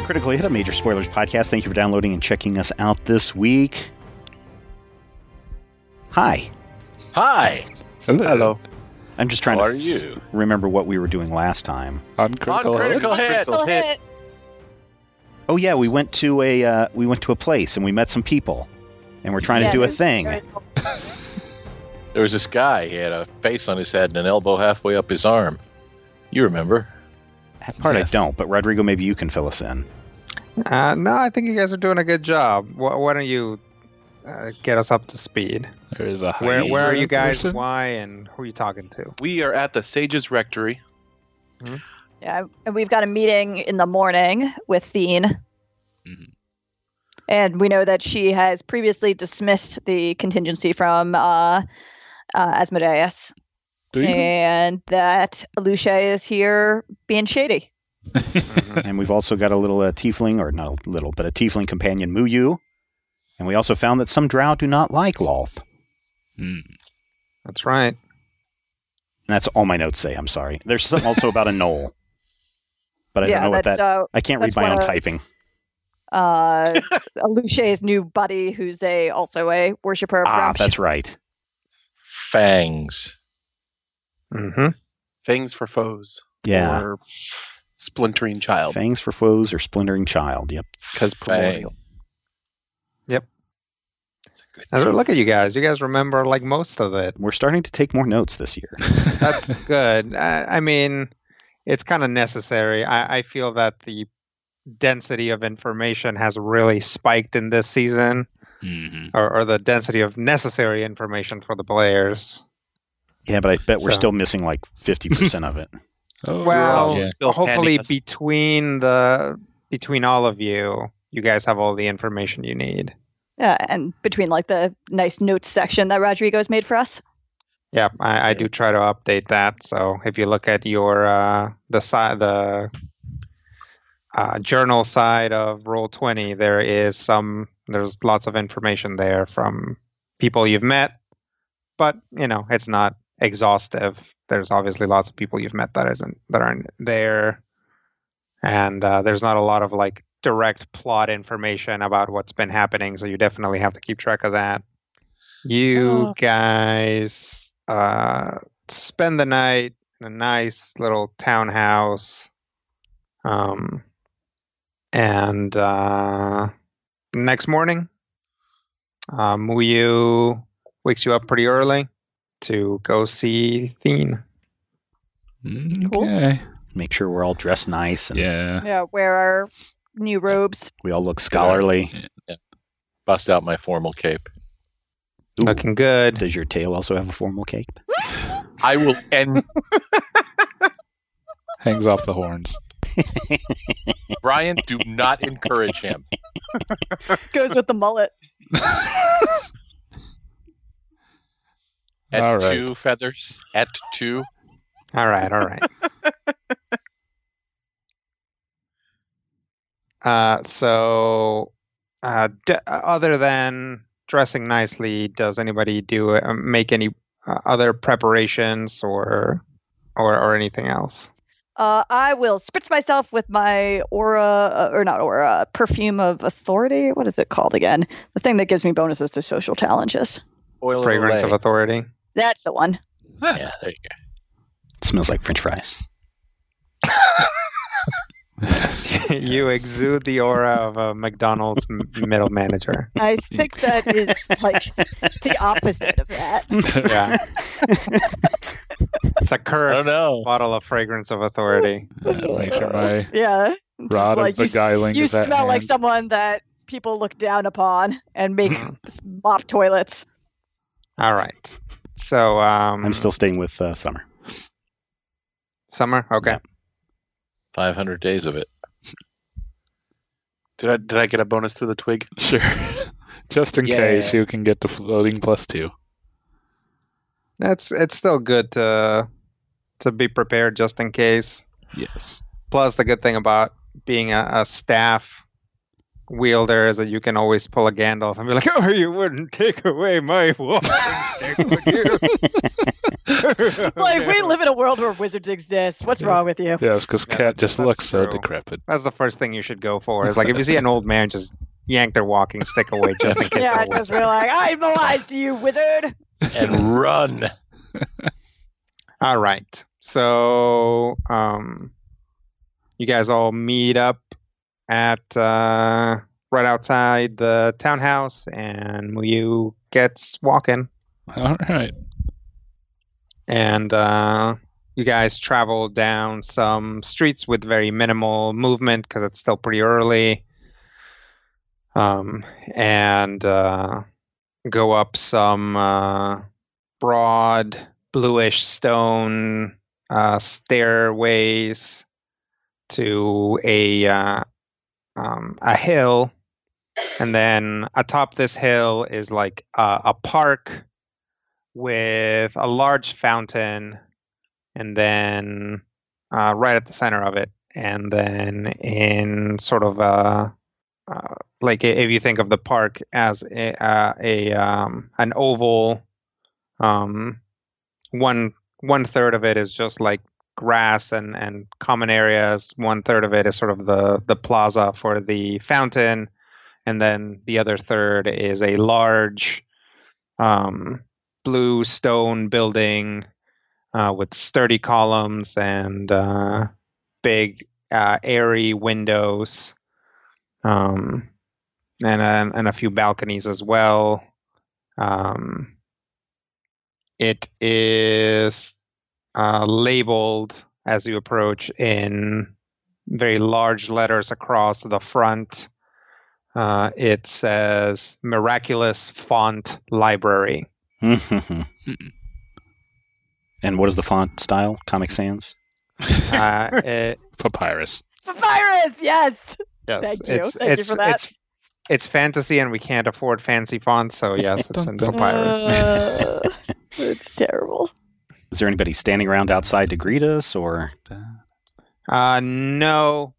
to Critically Hit, a major spoilers podcast. Thank you for downloading and checking us out this week. Hi. Hi. Hello. I'm just trying How to are you? remember what we were doing last time. On critical, On Hit? critical hit. Critical hit. Oh yeah, we went to a uh, we went to a place and we met some people, and we're trying Yeah, to do a thing. There was this guy. He had a face on his head and an elbow halfway up his arm. You remember? That part Yes. I don't, but Rodrigo, maybe you can fill us in. Uh, no, I think you guys are doing a good job. Why, why don't you uh, get us up to speed? There is a Where where are you guys? person? Why and who are you talking to? We are at the Sage's Rectory. Yeah, and we've got a meeting in the morning with Thene. Mhm. And we know that she has previously dismissed the contingency from uh, uh, Asmodeus, Do you? And that Lucia is here being shady. and we've also got a little uh, tiefling, or not a little, but a tiefling companion, Muyu. And we also found that some drow do not like Lolth. Hmm. That's right. That's all my notes say. I'm sorry. There's something also about a gnoll, but I yeah, don't know what that. uh, I can't read my own of- typing. uh, Lucia's new buddy, who's a also a worshiper of Ah, Gruumsh. that's right. Fangs. Mm-hmm. Fangs for foes. Yeah. Or splintering child. Fangs for foes or splintering child. Yep. Because Fang. primordial. Look at you guys. You guys remember like most of it. We're starting to take more notes this year. That's good. I, I mean, it's kind of necessary. I, I feel that the density of information has really spiked in this season, Mhm. or, or the density of necessary information for the players. Yeah, but I bet we're So- still missing like 50% of it. Oh, Well, Yeah. Hopefully between the between all of you, you guys have all the information you need. Yeah, and between like the nice notes section that Rodrigo's made for us. Yeah, I, I do try to update that. So if you look at your uh, the side the uh, journal side of Roll Twenty, there is some there's lots of information there from people you've met, but you know it's not exhaustive. There's obviously lots of people you've met that isn't that aren't there, and uh, there's not a lot of like direct plot information about what's been happening. So you definitely have to keep track of that. You Oh. guys uh, spend the night in a nice little townhouse. Um, and uh, next morning, uh, Muyu wakes you up pretty early to go see Thene. Mm, okay. Make sure we're all dressed nice and Yeah. Yeah, wear our new robes. we all look scholarly. Bust out my formal cape. Ooh, Looking good. Does your tail also have a formal cape? I will end. Hangs off the horns. Brian, do not encourage him. Goes with the mullet. At All right. two feathers. At two. All right, all right. uh, so, uh, d- other than dressing nicely, does anybody do uh, make any uh, other preparations or or or anything else? Uh, I will spritz myself with my aura, uh, or not aura, perfume of authority. What is it called again? The thing that gives me bonuses to social challenges. Oil Fragrance of of authority. That's the one. Yeah, there you go. It smells like French fries. you exude the aura of a McDonald's middle manager. I think that is like the opposite of that. Yeah, it's a curse. don't know. Bottle of fragrance of authority. Uh, make sure my Yeah. Rod like of you, s- beguiling you is at smell like someone that people look down upon and make mop toilets. All right. So um, I'm still staying with uh, Summer. summer. Okay. Yeah. 500 days of it. Did I did I get a bonus to the twig? Sure. Just in Yeah. case you can get the floating plus two. That's it's still good to to be prepared just in case. Yes. Plus, the good thing about being a, a staff wielder is that you can always pull a Gandalf and be like, "Oh, you wouldn't take away my wand." Take with you." It's like we live in a world where wizards exist. What's wrong with you? Yes, because Yeah, Cat just that's looks so true. decrepit. That's the first thing you should go for. Is like if you see an old man, just yank their walking stick away just in case. Yeah, they're just be like, I'm lies to you, wizard. and run. All right. So, um, you guys all meet up at uh, right outside the townhouse, and Muyu gets walking, All right. and uh, you guys travel down some streets with very minimal movement because it's still pretty early. Um, and uh, go up some uh, broad bluish stone uh, stairways to a uh, um, a hill, and then atop this hill is like a park with a large fountain, and then uh, right at the center of it, and then in sort of a uh, like if you think of the park as a, uh, a um, an oval, um, one one third of it is just like grass and and common areas. One third of it is sort of the the plaza for the fountain, and then the other third is a large um, blue stone building uh, with sturdy columns and uh, big uh, airy windows, um, and a, and a few balconies as well. Um, it is uh, labeled as you approach in very large letters across the front. Uh, it says "Miraculous Font Library." and what is the font style? Comic Sans. Uh, it, Papyrus. Papyrus, yes. yes, Thank you. it's Thank you for that. it's it's fantasy, and we can't afford fancy fonts, so yes, it's in Dun, dun. papyrus. Uh, it's terrible. Is there anybody standing around outside to greet us, or Uh, no,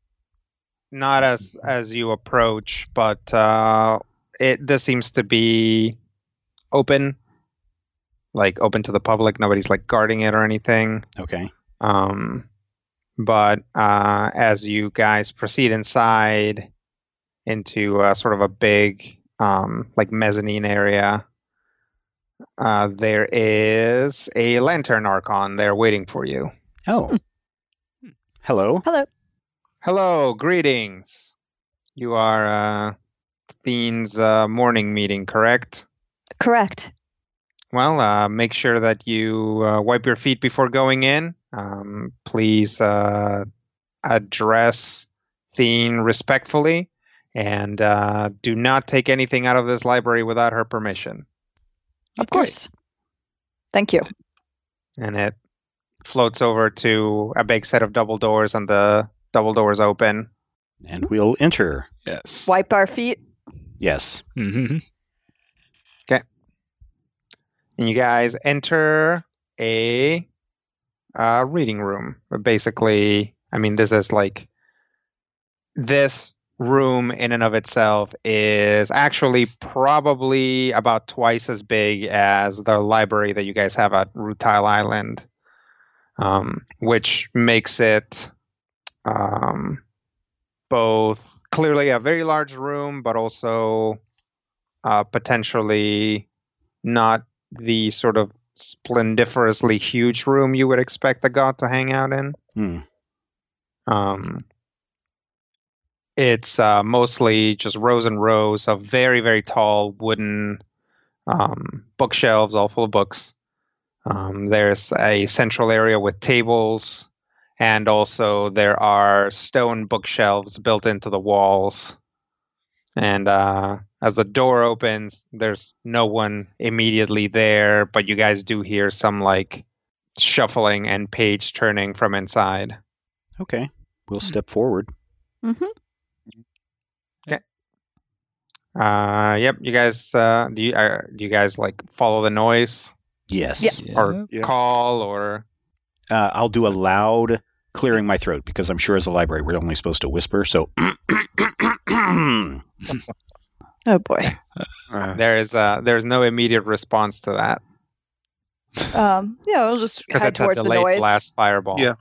not as as you approach, but uh, it this seems to be open, like open to the public. Nobody's like guarding it or anything. okay? Um, but uh, as you guys proceed inside into uh, sort of a big um, like mezzanine area, uh, there is a lantern archon there waiting for you. Oh, hello. Hello. Hello, greetings. You are uh, Thene's uh, morning meeting, correct? Correct. Well, uh, make sure that you uh, wipe your feet before going in. Um, please uh, address Thene respectfully, and uh, do not take anything out of this library without her permission. Of Okay. course. Thank you. And it floats over to a big set of double doors, and the double doors open. And we'll enter. Yes. Wipe our feet. Yes. hmm Okay. and you guys enter a uh, reading room. Basically, I mean, this is like this room in and of itself is actually probably about twice as big as the library that you guys have at Rutile Island, um, which makes it um, both clearly a very large room, but also uh, potentially not the sort of splendiferously huge room you would expect the god to hang out in. Hmm. Um, it's uh, mostly just rows and rows of very, very tall wooden um, bookshelves, all full of books. Um, there's a central area with tables, and also there are stone bookshelves built into the walls. And uh, as the door opens, there's no one immediately there, but you guys do hear some like shuffling and page turning from inside. Okay. We'll step forward. Mm-hmm. Uh, yep. You guys, uh, do you uh, do you guys like follow the noise Yes. Yeah. or Yeah. call or? Uh, I'll do a loud clearing my throat because I'm sure as a library we're only supposed to whisper. So. Oh boy. Uh, There is uh, there's no immediate response to that. Um, yeah, we'll just Because head it's a towards the delayed noise. blast fireball. Yeah.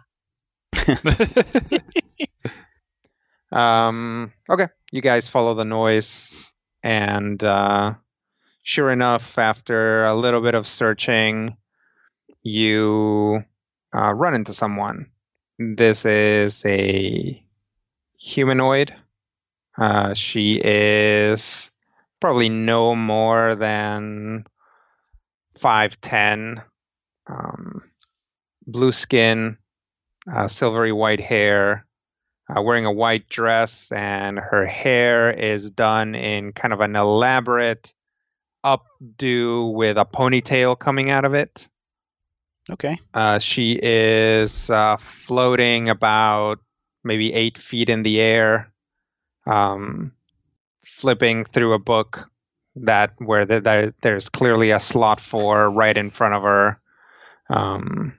Um, okay, you guys follow the noise, and uh, sure enough, after a little bit of searching, you uh, run into someone. This is a humanoid. Uh, she is probably no more than five ten, um, blue skin, uh, silvery white hair, uh, wearing a white dress, and her hair is done in kind of an elaborate updo with a ponytail coming out of it. Okay. Uh, she is uh, floating about maybe eight feet in the air, um, flipping through a book that where the, that there's clearly a slot for right in front of her. Um,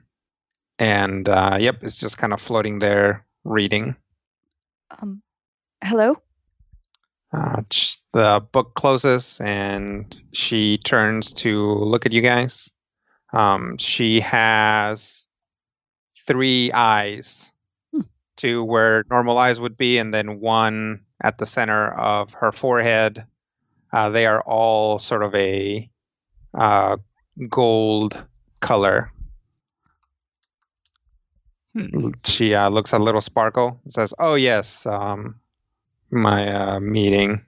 and uh, yep, it's just kind of floating there reading. Um, hello. Uh, the book closes and she turns to look at you guys. Um, she has three eyes, Hmm. two where normal eyes would be, and then one at the center of her forehead. Uh, they are all sort of a uh, gold color. Hmm. She uh, looks a little sparkle. Says, "Oh yes, um, my uh, meeting."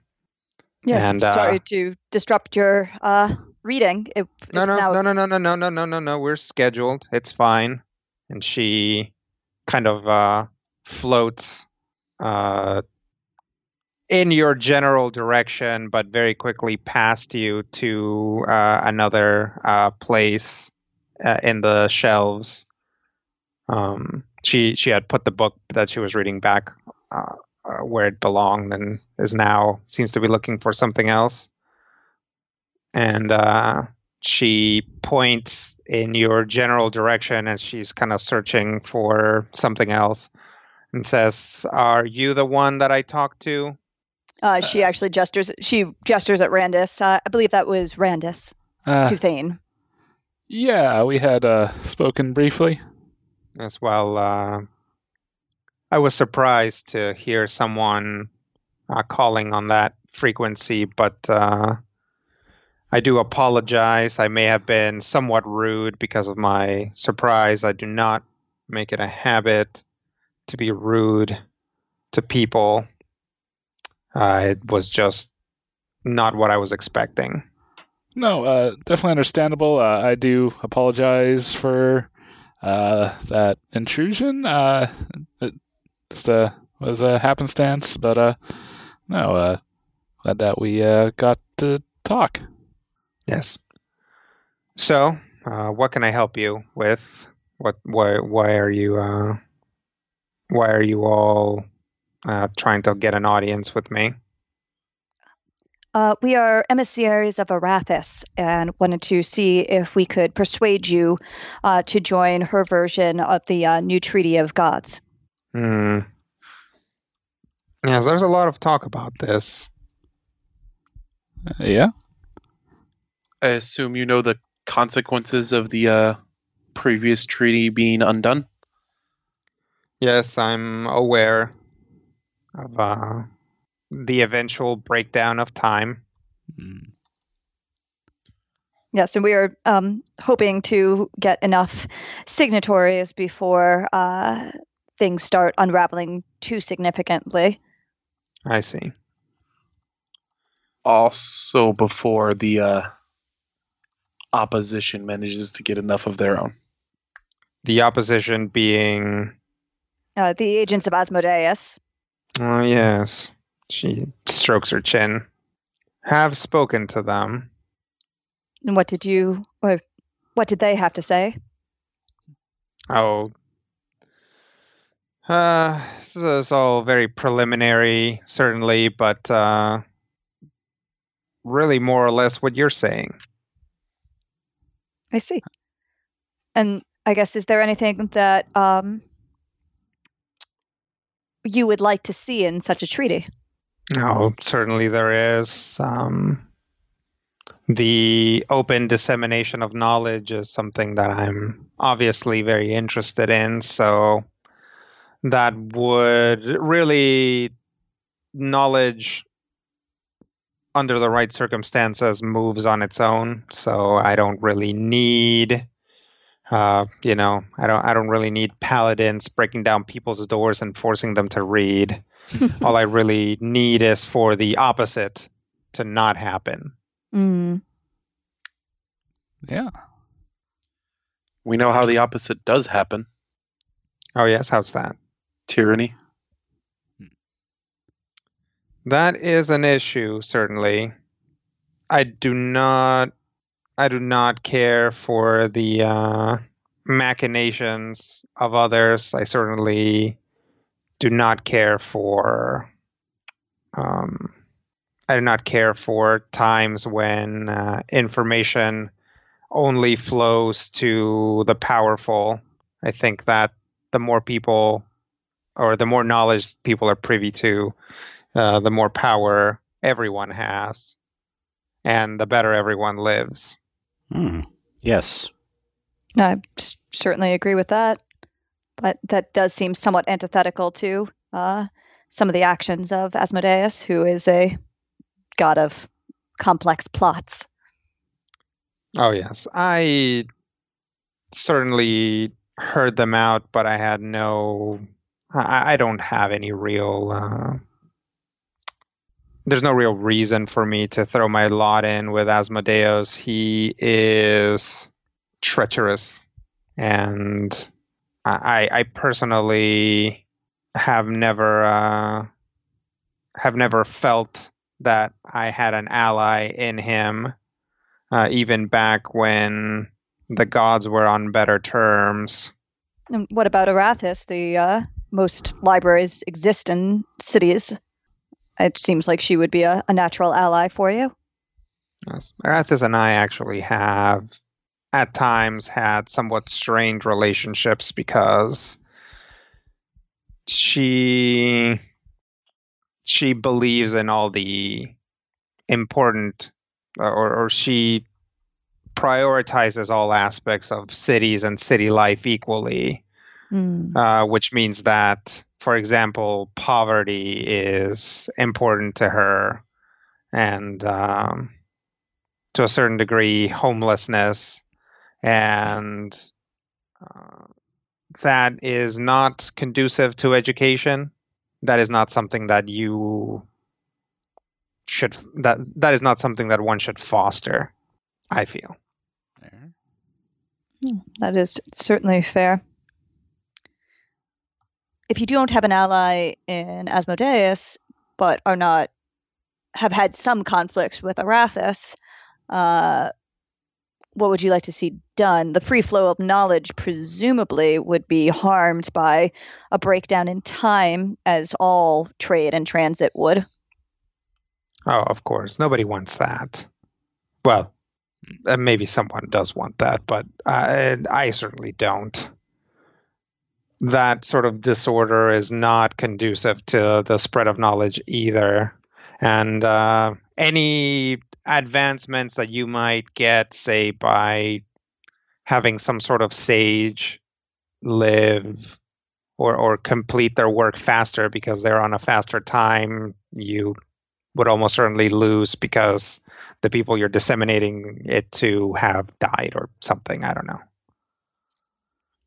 Yes. And, uh, sorry to disrupt your uh, reading. It, No, no, no, no, no, no, no, no, no, no, no. We're scheduled. It's fine. And she kind of uh, floats uh, in your general direction, but very quickly past you to uh, another uh, place uh, in the shelves. Um, she she had put the book that she was reading back uh, uh, where it belonged, and is now seems to be looking for something else. And uh, she points in your general direction as she's kind of searching for something else, and says, "Are you the one that I talked to?" Uh, she actually gestures. She gestures at Randis. Uh, I believe that was Randis Uh, to Thene. yeah, we had uh, spoken briefly. As well. Uh, I was surprised to hear someone uh, calling on that frequency, but uh, I do apologize. I may have been somewhat rude because of my surprise. I do not make it a habit to be rude to people. Uh, it was just not what I was expecting. No, uh, definitely understandable. Uh, I do apologize for uh, that intrusion. Uh, just uh, was a happenstance, but uh, no, uh, glad that we uh, got to talk. Yes. So, uh, what can I help you with? What? Why? Why are you? Uh, why are you all uh, trying to get an audience with me? Uh, we are emissaries of Arathis and wanted to see if we could persuade you uh, to join her version of the uh, new Treaty of Gods. Hmm. Yes, there's a lot of talk about this. Uh, yeah. I assume you know the consequences of the uh, previous treaty being undone. Yes, I'm aware of uh, the eventual breakdown of time. Mm. Yes, and we are um, hoping to get enough signatories before uh, things start unraveling too significantly. I see. Also, before the uh, opposition manages to get enough of their own. The opposition being, Uh, the agents of Asmodeus. oh yes, she strokes her chin. Have spoken to them. And what did you, or what did they have to say? Oh. Uh, this is all very preliminary, certainly, but uh, really more or less what you're saying. I see. And I guess is there anything that um, you would like to see in such a treaty? Oh, certainly there is. Um, the open dissemination of knowledge is something that I'm obviously very interested in. So that would really knowledge under the right circumstances moves on its own. So I don't really need uh, you know, I don't I don't really need paladins breaking down people's doors and forcing them to read. All I really need is for the opposite to not happen. Mm. Yeah. We know how the opposite does happen. Oh yes, how's that? Tyranny. That is an issue, certainly. I do not I do not care for the uh, machinations of others. I certainly do not care for um, I do not care for times when uh, information only flows to the powerful. I think that the more people or the more knowledge people are privy to, uh, the more power everyone has, and the better everyone lives. Hmm. Yes. I certainly agree with that. But that does seem somewhat antithetical to uh, some of the actions of Asmodeus, who is a god of complex plots. Oh yes, I certainly heard them out, but I had no. I, I don't have any real. Uh, there's no real reason for me to throw my lot in with Asmodeus. He is treacherous, and I, I personally have never uh, have never felt that I had an ally in him, uh, even back when the gods were on better terms. And what about Arathis? The uh, most libraries exist in cities. It seems like she would be a, a natural ally for you. Yes. Arathis and I actually have, at times, had somewhat strained relationships because she she believes in all the important, or, or she prioritizes all aspects of cities and city life equally, Mm. uh, which means that, for example, poverty is important to her, and um, to a certain degree, homelessness, and uh, that is not conducive to education. That is not something that you should that that is not something that one should foster. I feel. That is certainly fair. If you don't have an ally in Asmodeus, but are not have had some conflict with Arathis, uh, what would you like to see done? The free flow of knowledge presumably would be harmed by a breakdown in time, as all trade and transit would. Oh, of course, nobody wants that. Well, uh, maybe someone does want that, but I, I certainly don't. That sort of disorder is not conducive to the spread of knowledge either. And uh, any advancements that you might get, say, by having some sort of sage live or, or complete their work faster because they're on a faster time, you would almost certainly lose because the people you're disseminating it to have died or something. I don't know.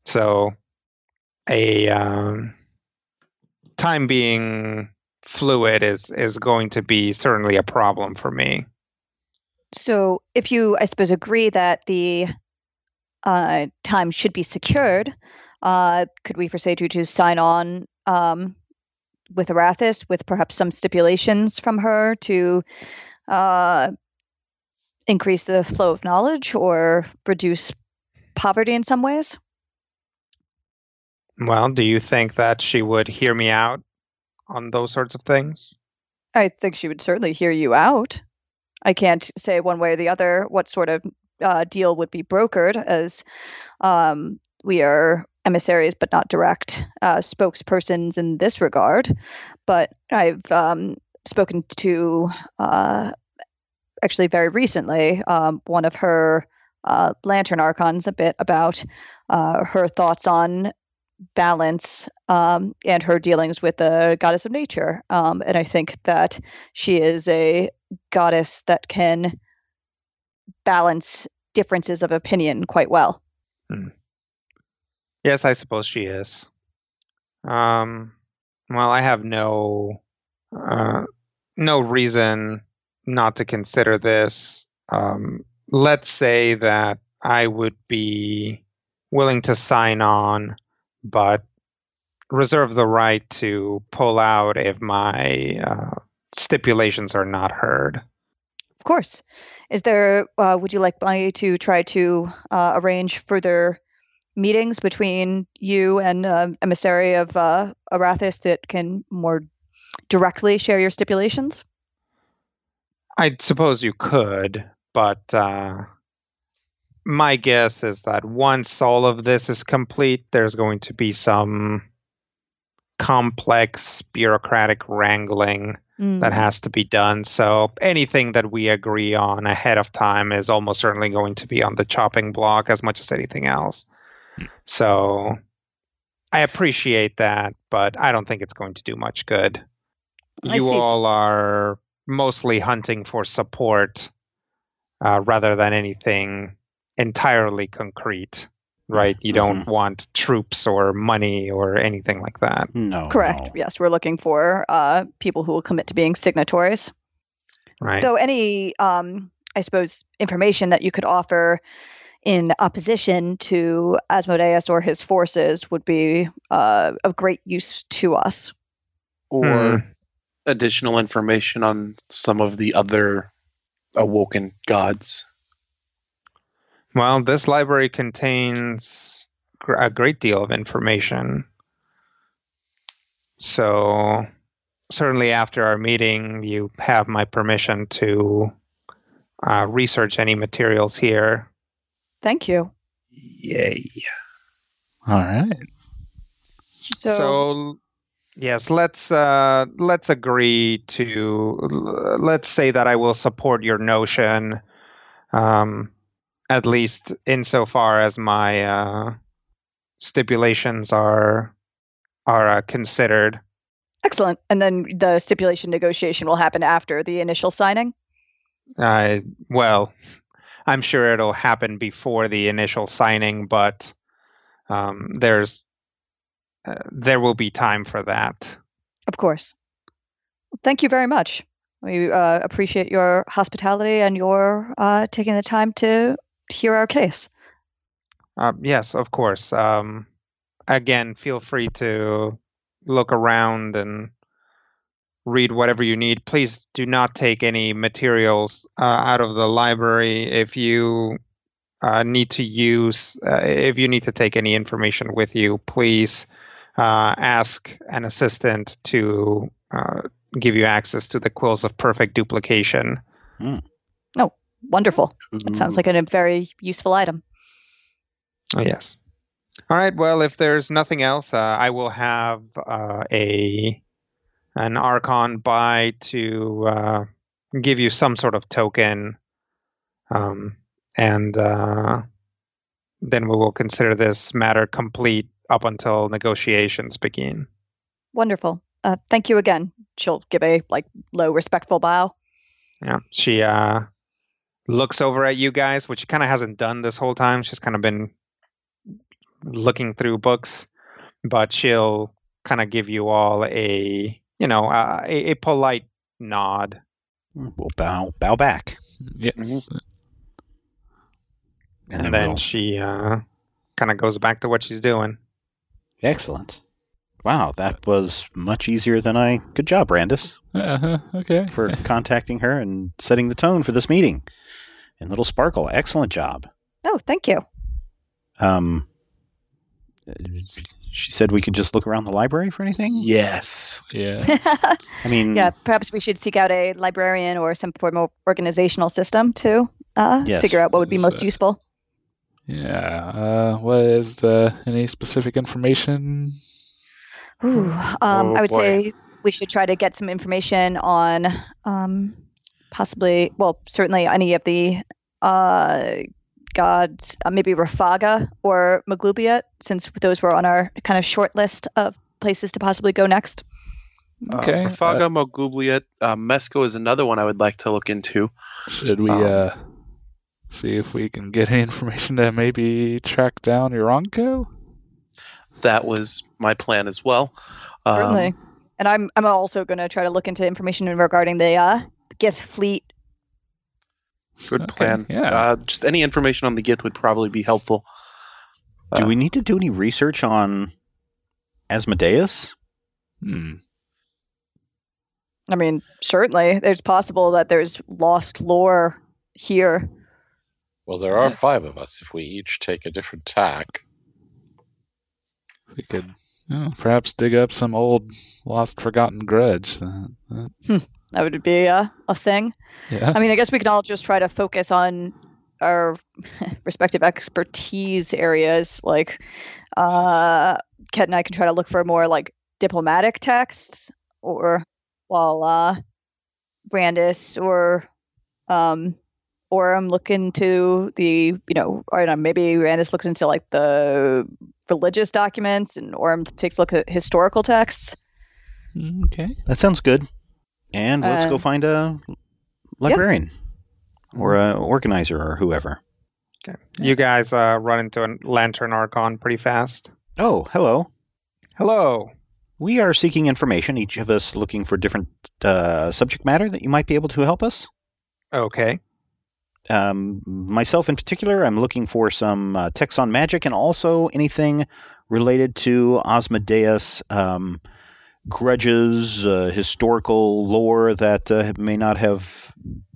So, a um, time being fluid is is going to be certainly a problem for me. So, if you, I suppose, agree that the uh, time should be secured, uh, could we persuade you to sign on um, with Arathis with perhaps some stipulations from her to uh, increase the flow of knowledge or reduce poverty in some ways? Well, do you think that she would hear me out on those sorts of things? I think she would certainly hear you out. I can't say one way or the other what sort of uh, deal would be brokered, as um, we are emissaries but not direct uh, spokespersons in this regard. But I've um, spoken to uh, actually very recently um, one of her uh, lantern archons a bit about uh, her thoughts on balance um, and her dealings with the goddess of nature. Um, and I think that she is a goddess that can balance differences of opinion quite well. Yes, I suppose she is. Um, well, I have no uh, no reason not to consider this. Um, let's say that I would be willing to sign on, but reserve the right to pull out if my uh, stipulations are not heard. Of course. Is there, uh, would you like me to try to uh, arrange further meetings between you and uh, emissary of uh, Arathis that can more directly share your stipulations? I suppose you could, but uh, my guess is that once all of this is complete, there's going to be some complex bureaucratic wrangling Mm. that has to be done. So anything that we agree on ahead of time is almost certainly going to be on the chopping block as much as anything else. Hmm. So I appreciate that, but I don't think it's going to do much good. I you all are mostly hunting for support uh, rather than anything entirely concrete, right? You don't want troops or money or anything like that. No. Correct. no. Yes, we're looking for uh, people who will commit to being signatories. Right. So, any, um, I suppose, information that you could offer in opposition to Asmodeus or his forces would be uh, of great use to us. Or Hmm. additional information on some of the other awoken gods. Well, this library contains gr- a great deal of information. So, certainly after our meeting, you have my permission to uh, research any materials here. Thank you. Yay. All right. So, So, yes, let's uh, let's agree to l- let's say that I will support your notion, um, at least insofar as my uh, stipulations are are uh, considered. excellent. And then the stipulation negotiation will happen after the initial signing. Uh, well, I'm sure it'll happen before the initial signing, but um, there's uh, there will be time for that. Of course. Thank you very much. We uh, appreciate your hospitality and your uh, taking the time to hear our case. Uh, yes, of course. Um, again, feel free to look around and read whatever you need. Please do not take any materials uh, out of the library. If you uh, need to use, uh, if you need to take any information with you, please uh, ask an assistant to uh, give you access to the quills of perfect duplication. Wonderful. It sounds like a very useful item. Oh, yes. All right. Well, if there's nothing else, uh, I will have uh, a an archon buy to uh, give you some sort of token, um, and uh, then we will consider this matter complete up until negotiations begin. Wonderful. Uh, thank you again. She'll give a like low, respectful bow. Yeah. She uh, looks over at you guys, which she kind of hasn't done this whole time. She's kind of been looking through books, but she'll kind of give you all a, you know, uh, a, a polite nod. We'll bow bow back. Yes. Mhm. And, then, we'll- she uh, kind of goes back to what she's doing. Excellent. Wow, that was much easier than I. Good job, Brandis, Uh-huh. Okay. for contacting her and setting the tone for this meeting. And Little Sparkle, excellent job. Oh, thank you. Um, she said we could just look around the library for anything. Yes. yeah. I mean, yeah, perhaps we should seek out a librarian or some form of organizational system to uh, Yes. figure out what would be most uh, useful. Yeah. Uh, what is the any specific information? Ooh, um, Oh, I would boy. say we should try to get some information on um, possibly, well, certainly any of the uh, gods, uh, maybe Rafaga or Maglubiyet, since those were on our kind of short list of places to possibly go next. Okay. Uh, Rafaga, Mogubliet, uh, Mesco is another one I would like to look into. Should we Um, uh, see if we can get any information to maybe track down Uranko? That was my plan as well. Um, Certainly. And I'm I'm also going to try to look into information regarding the uh, Gith fleet. Good Okay, plan. yeah. Uh, just any information on the Gith would probably be helpful. Do Uh, we need to do any research on Asmodeus? Hmm. I mean, certainly, it's possible that there's lost lore here. Well, there are five of us. If we each take a different tack, We could you know, perhaps dig up some old, lost, forgotten grudge. That, that- That would be uh, a thing. yeah. I mean, I guess we could all just try to focus on our respective expertise areas. Like, uh, Ket and I can try to look for more like diplomatic texts, or while uh, Brandis or um, Orem look into the, you know, or I don't know, maybe Randis looks into like the religious documents, and Orem takes a look at historical texts. okay. That sounds good. And let's go Uh, find a librarian or a organizer or whoever. Okay. You guys uh, run into a lantern archon pretty fast. Oh, hello. Hello. We are seeking information, each of us looking for different uh, subject matter that you might be able to help us. Okay. Um, myself in particular, I'm looking for some uh, texts on magic and also anything related to Asmodeus, um, grudges, uh, historical lore that uh, may not have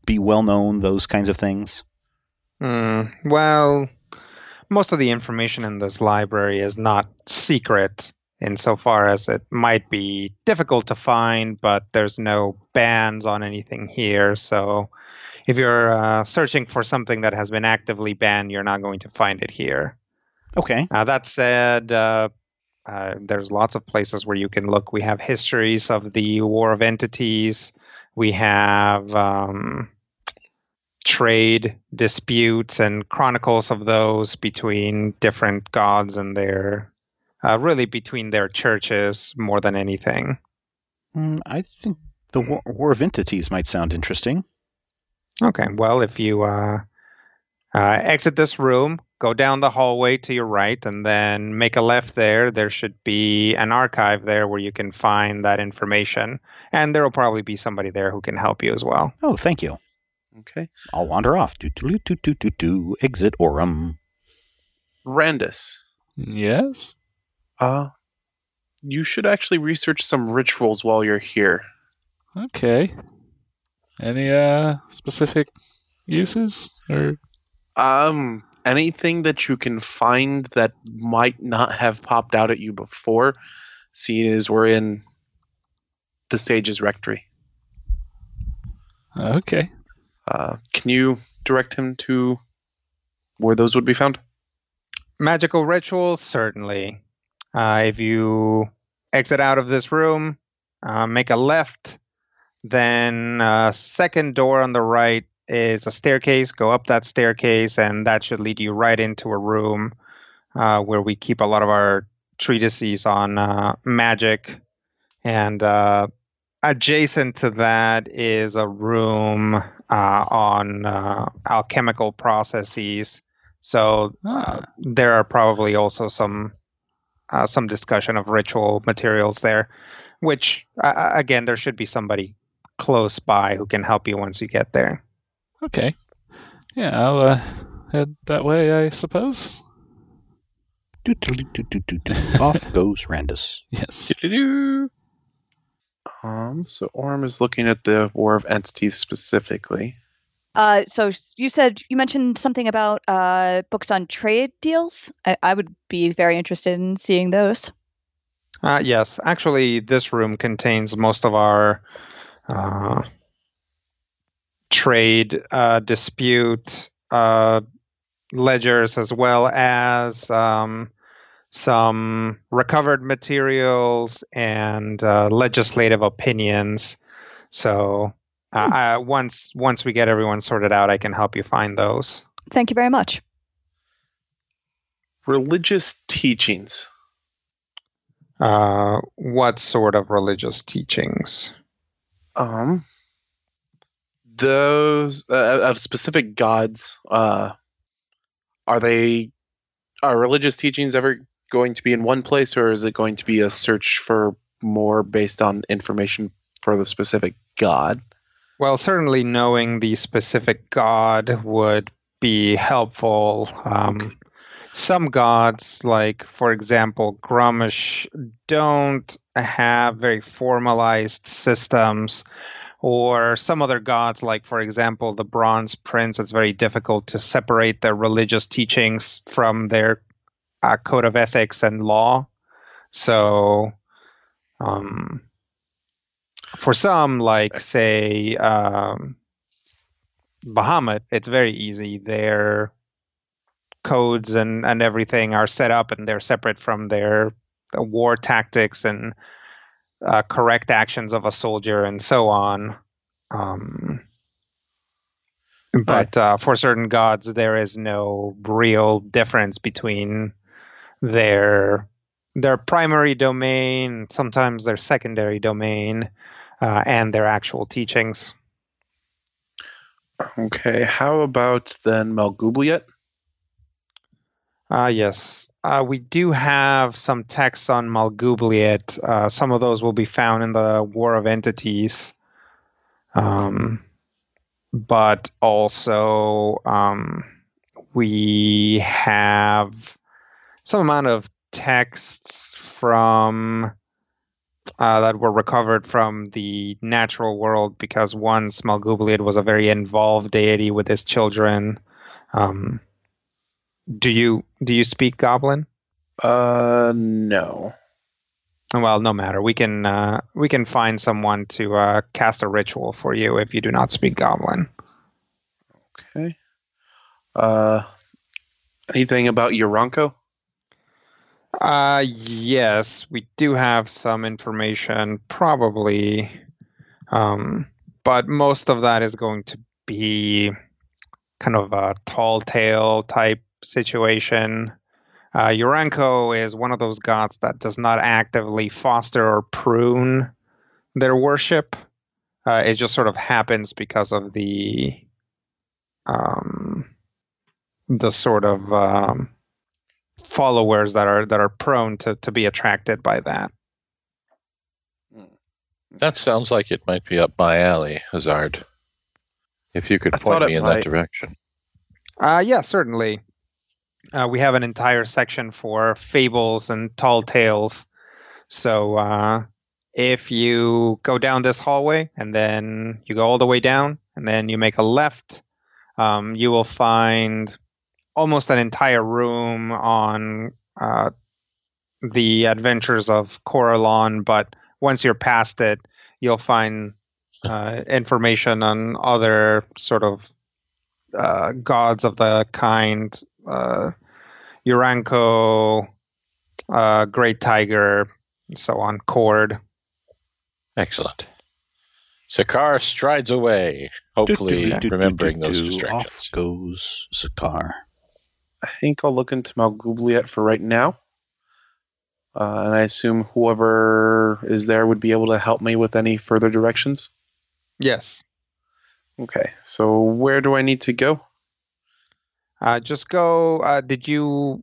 be well known, those kinds of things. Hmm. well, most of the information in this library is not secret insofar as it might be difficult to find, but there's no bans on anything here. So if you're uh, searching for something that has been actively banned, you're not going to find it here. Okay. Uh, that said, uh, uh, there's lots of places where you can look. We have histories of the War of Entities. We have um, trade disputes and chronicles of those between different gods and their, uh, really between their churches more than anything. Mm, I think the War, War of Entities might sound interesting. Okay, well, if you uh, uh, exit this room, go down the hallway to your right, and then make a left there, there should be an archive there where you can find that information. And there will probably be somebody there who can help you as well. Oh, thank you. Okay. I'll wander off. Do do do do do do. Exit Aurum. Randus, Yes. uh, you should actually research some rituals while you're here. Okay. Any uh specific uses or Um, anything that you can find that might not have popped out at you before, seeing as we're in the Sage's Rectory. okay. Uh, can you direct him to where those would be found? Magical rituals, certainly. Uh, if you exit out of this room, uh, make a left, then uh, second door on the right is a staircase. Go up that staircase, and that should lead you right into a room uh, where we keep a lot of our treatises on uh, magic. And uh, adjacent to that is a room uh, on uh, alchemical processes. So uh, Ah. there are probably also some uh, some discussion of ritual materials there, which uh, again there should be somebody close by who can help you once you get there. Okay. Yeah, I'll uh, head that way, I suppose. Off goes Randus. Yes. Um, so Orm is looking at the War of Entities specifically. Uh, so you said you mentioned something about uh, books on trade deals. I, I would be very interested in seeing those. Uh, yes, actually, this room contains most of our uh, trade uh, dispute uh, ledgers, as well as um, some recovered materials and uh, legislative opinions. So Uh, uh, once once we get everyone sorted out, I can help you find those. Thank you very much. Religious teachings. Uh, what sort of religious teachings? Um, those uh, of specific gods. Uh, are they are religious teachings ever going to be in one place, or is it going to be a search for more based on information for the specific god? Well, certainly knowing the specific god would be helpful. Um, some gods, like for example, Gruumsh, don't have very formalized systems. Or some other gods, like for example, the Bronze Prince, it's very difficult to separate their religious teachings from their uh, code of ethics and law. So, um, for some, like say um, Bahamut, it's very easy. Their codes and, and everything are set up and they're separate from their uh, war tactics and uh, correct actions of a soldier and so on. Um, but uh, for certain gods, there is no real difference between their their primary domain, sometimes their secondary domain, uh, and their actual teachings. Okay, how about then Maglubiyet? Uh, yes, uh, we do have some texts on Maglubiyet. Uh, some of those will be found in the War of Entities. Um, but also, um, we have some amount of texts from uh, that were recovered from the natural world because once Maglubiyet was a very involved deity with his children. Um, do you do you speak Goblin? Uh, no. Well, no matter. We can uh, we can find someone to uh, cast a ritual for you if you do not speak Goblin. Okay. Uh, anything about Uranko? Uh, yes, we do have some information, probably, um, but most of that is going to be kind of a tall tale type situation. Uh, Uranko is one of those gods that does not actively foster or prune their worship. Uh, it just sort of happens because of the um, the sort of um, followers that are that are prone to to be attracted by that. That sounds like it might be up my alley, Hazard. If you could I point me in might. that direction. Uh, yeah, certainly. Uh, we have an entire section for fables and tall tales. So uh, if you go down this hallway and then you go all the way down and then you make a left, um, you will find almost an entire room on uh, the adventures of Corellon. But once you're past it, you'll find uh, information on other sort of uh, gods of the kind, uh, Uranko, uh, Great Tiger, and so on, Cord. Excellent. Sakar strides away, hopefully remembering those Off goes Zakar. I think I'll look into Maglubiyet for right now. Uh, and I assume whoever is there would be able to help me with any further directions. Yes. Okay, so where do I need to go? Uh, just go. Uh, did you,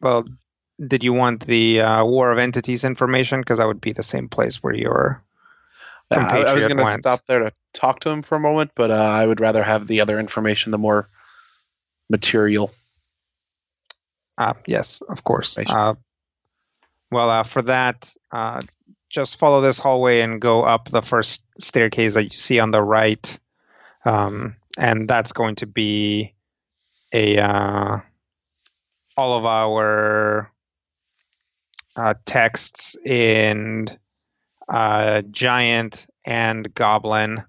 well, did you want the uh, War of Entities information? Because that would be the same place where your I, I was going to stop there to talk to him for a moment, but uh, I would rather have the other information, the more material. Uh, yes, of course. Uh, well, uh, for that, uh, just follow this hallway and go up the first staircase that you see on the right, um, and that's going to be a uh, all of our uh, texts in uh, giant and goblin.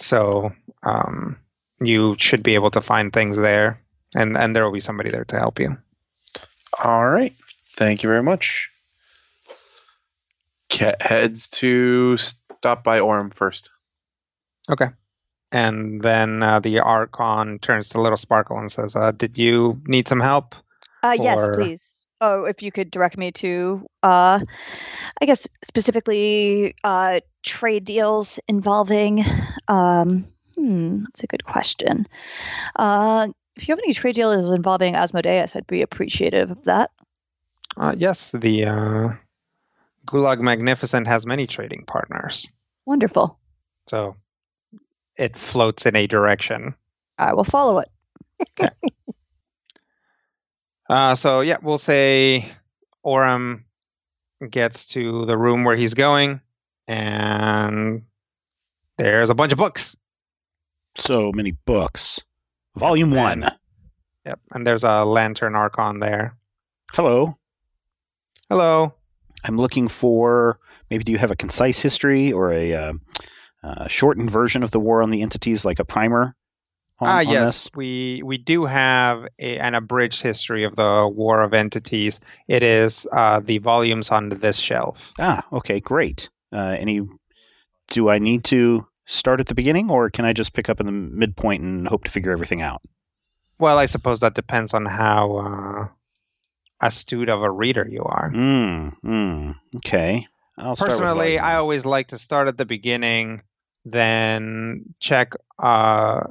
So um, you should be able to find things there, and and there will be somebody there to help you. All right. Thank you very much. Cat heads to stop by Orem first. And then uh, the Archon turns to Little Sparkle and says, uh, "Did you need some help?" Uh, yes, Or- please. Oh, if you could direct me to, uh, I guess specifically uh, trade deals involving. Um, hmm, that's a good question. Uh, if you have any trade deals involving Asmodeus, I'd be appreciative of that. Uh, yes, the uh, Gulag Magnificent has many trading partners, Wonderful. so it floats in a direction. I will follow it. Uh, so yeah, we'll say Orem gets to the room where he's going, and there's a bunch of books. So many books. Volume And- one. Yep, and there's a Lantern Archon there. Hello. Hello. I'm looking for maybe do you have a concise history or a uh, uh, shortened version of the war on the entities, like a primer? On, Ah, on yes, this? we we do have a, an abridged history of the War of Entities. It is uh, the volumes on this shelf. Ah, okay, great. Uh, any? Do I need to start at the beginning, or can I just pick up in the midpoint and hope to figure everything out? Well, I suppose that depends on how uh, astute of a reader you are. Mm, mm, okay. I'll Personally, I always like to start at the beginning, then check, uh,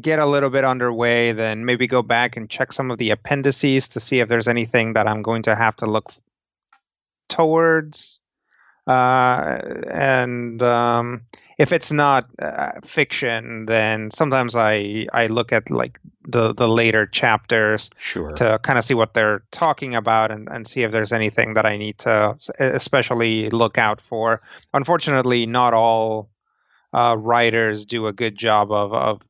get a little bit underway, then maybe go back and check some of the appendices to see if there's anything that I'm going to have to look towards. Uh, and um, if it's not uh, fiction, then sometimes I I look at like the the later chapters sure. to kind of see what they're talking about and, and see if there's anything that I need to especially look out for. Unfortunately, not all uh, writers do a good job of, of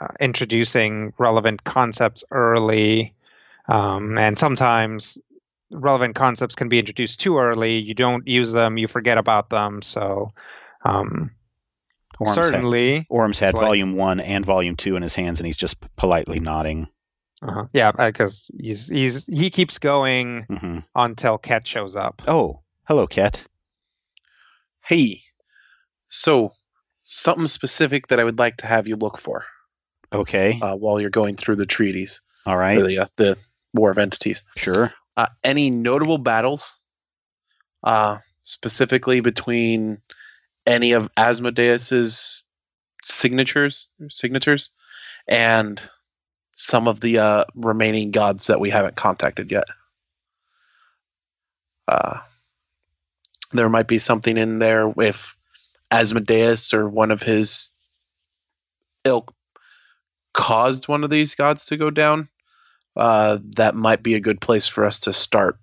uh, introducing relevant concepts early. Um, and sometimes relevant concepts can be introduced too early. You don't use them, you forget about them. So, um, Orm's had, certainly. Orm's had like- volume one and volume two in his hands, and he's just politely nodding. Uh-huh. Yeah, because he's he's he keeps going hmm until Cat shows up. Oh, hello, Cat. Hey, so something specific that I would like to have you look for Okay, uh, while you're going through the treaties, All right. or the, uh, the War of Entities. sure. Uh, any notable battles, uh, specifically between any of Asmodeus's signatures, signatures, and some of the uh, remaining gods that we haven't contacted yet. Uh, there might be something in there if Asmodeus or one of his ilk caused one of these gods to go down. Uh, that might be a good place for us to start.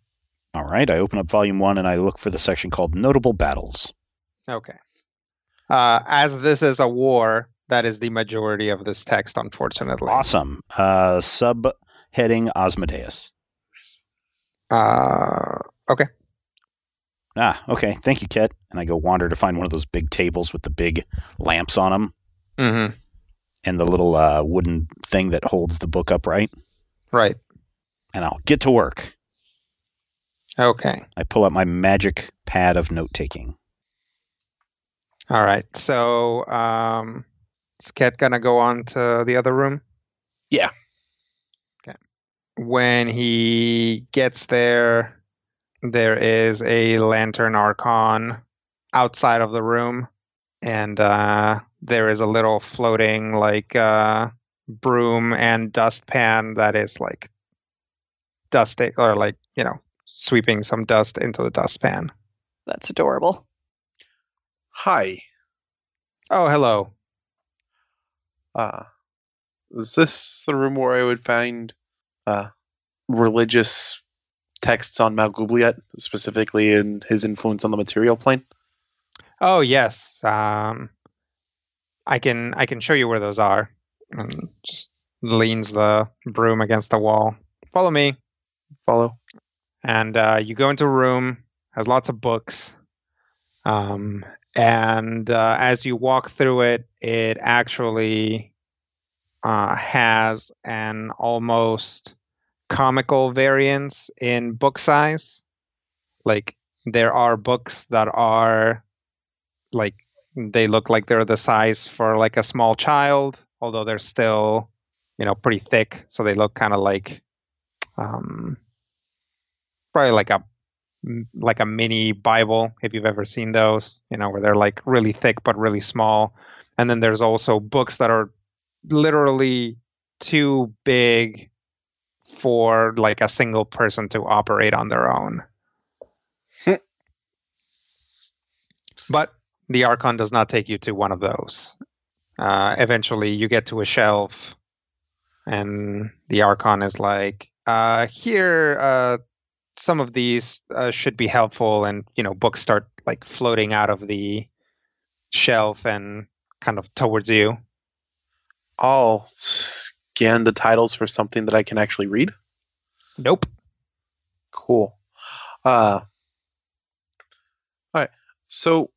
All right, I open up volume one and I look for the section called Notable Battles. Okay. Uh, as this is a war, that is the majority of this text, unfortunately. Awesome. Uh, subheading Asmodeus. Uh, okay. Ah, okay. Thank you, Ket. And I go wander to find one of those big tables with the big lamps on them Mm-hmm. and the little uh, wooden thing that holds the book upright. Right. And I'll get to work. Okay. I pull out my magic pad of note taking. All right. So, um, is Ket gonna go on to the other room? Yeah. Okay. When he gets there, there is a lantern archon outside of the room, and uh, there is a little floating like uh, broom and dustpan that is like dusting or like you know sweeping some dust into the dustpan. That's adorable. Hi. Oh, hello. Uh, is this the room where I would find uh, religious texts on Maglubiyet, specifically in his influence on the material plane? Oh yes. Um, I can I can show you where those are. And just leans the broom against the wall. Follow me. Follow. And uh, you go into a room. Has lots of books. Um, and uh, as you walk through it, it actually uh, has an almost comical variance in book size. Like there are books that are like They look like they're the size for like a small child, although they're still, you know, pretty thick. So they look kind of like, um, probably like a like a mini Bible if you've ever seen those. You know, where they're like really thick but really small. And then there's also books that are literally too big for like a single person to operate on their own. but the Archon does not take you to one of those. Uh, eventually, you get to a shelf, and the Archon is like, uh, "Here, uh, some of these uh, should be helpful." And you know, books start like floating out of the shelf and kind of towards you. I'll scan the titles for something that I can actually read. Nope. Cool. Uh, all right. So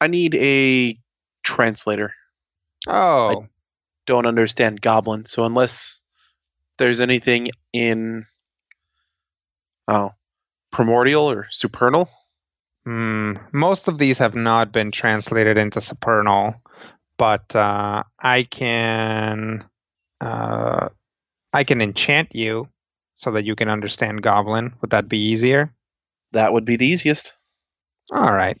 I need a translator. Oh, I Don't understand Goblin, so unless there's anything in oh primordial or supernal, Hmm, most of these have not been translated into Supernal, but uh, I can uh, I can enchant you so that you can understand Goblin. Would that be easier? that would be the easiest. All right.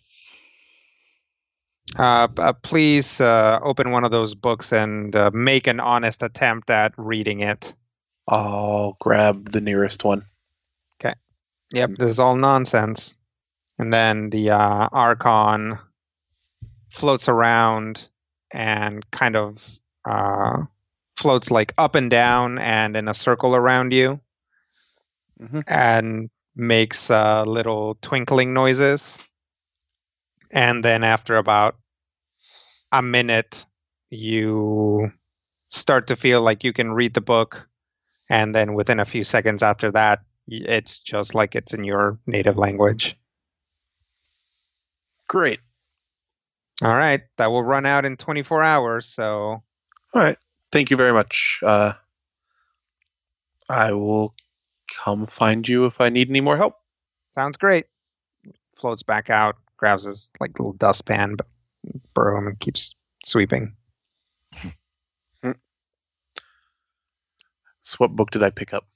Uh, uh, please uh, open one of those books and uh, make an honest attempt at reading it. I'll grab the nearest one. Yep, this is all nonsense. And then the uh, Archon floats around and kind of uh, floats like up and down and in a circle around you Mhm. and makes uh, little twinkling noises. And then after about a minute, you start to feel like you can read the book. And then within a few seconds after that, it's just like it's in your native language. Great. All right, that will run out in 24 hours. So, All right. Thank you very much. Uh, I will come find you if I need any more help. sounds great. Floats back out, grabs his like little dustpan, but broom and keeps sweeping. So, what book did I pick up?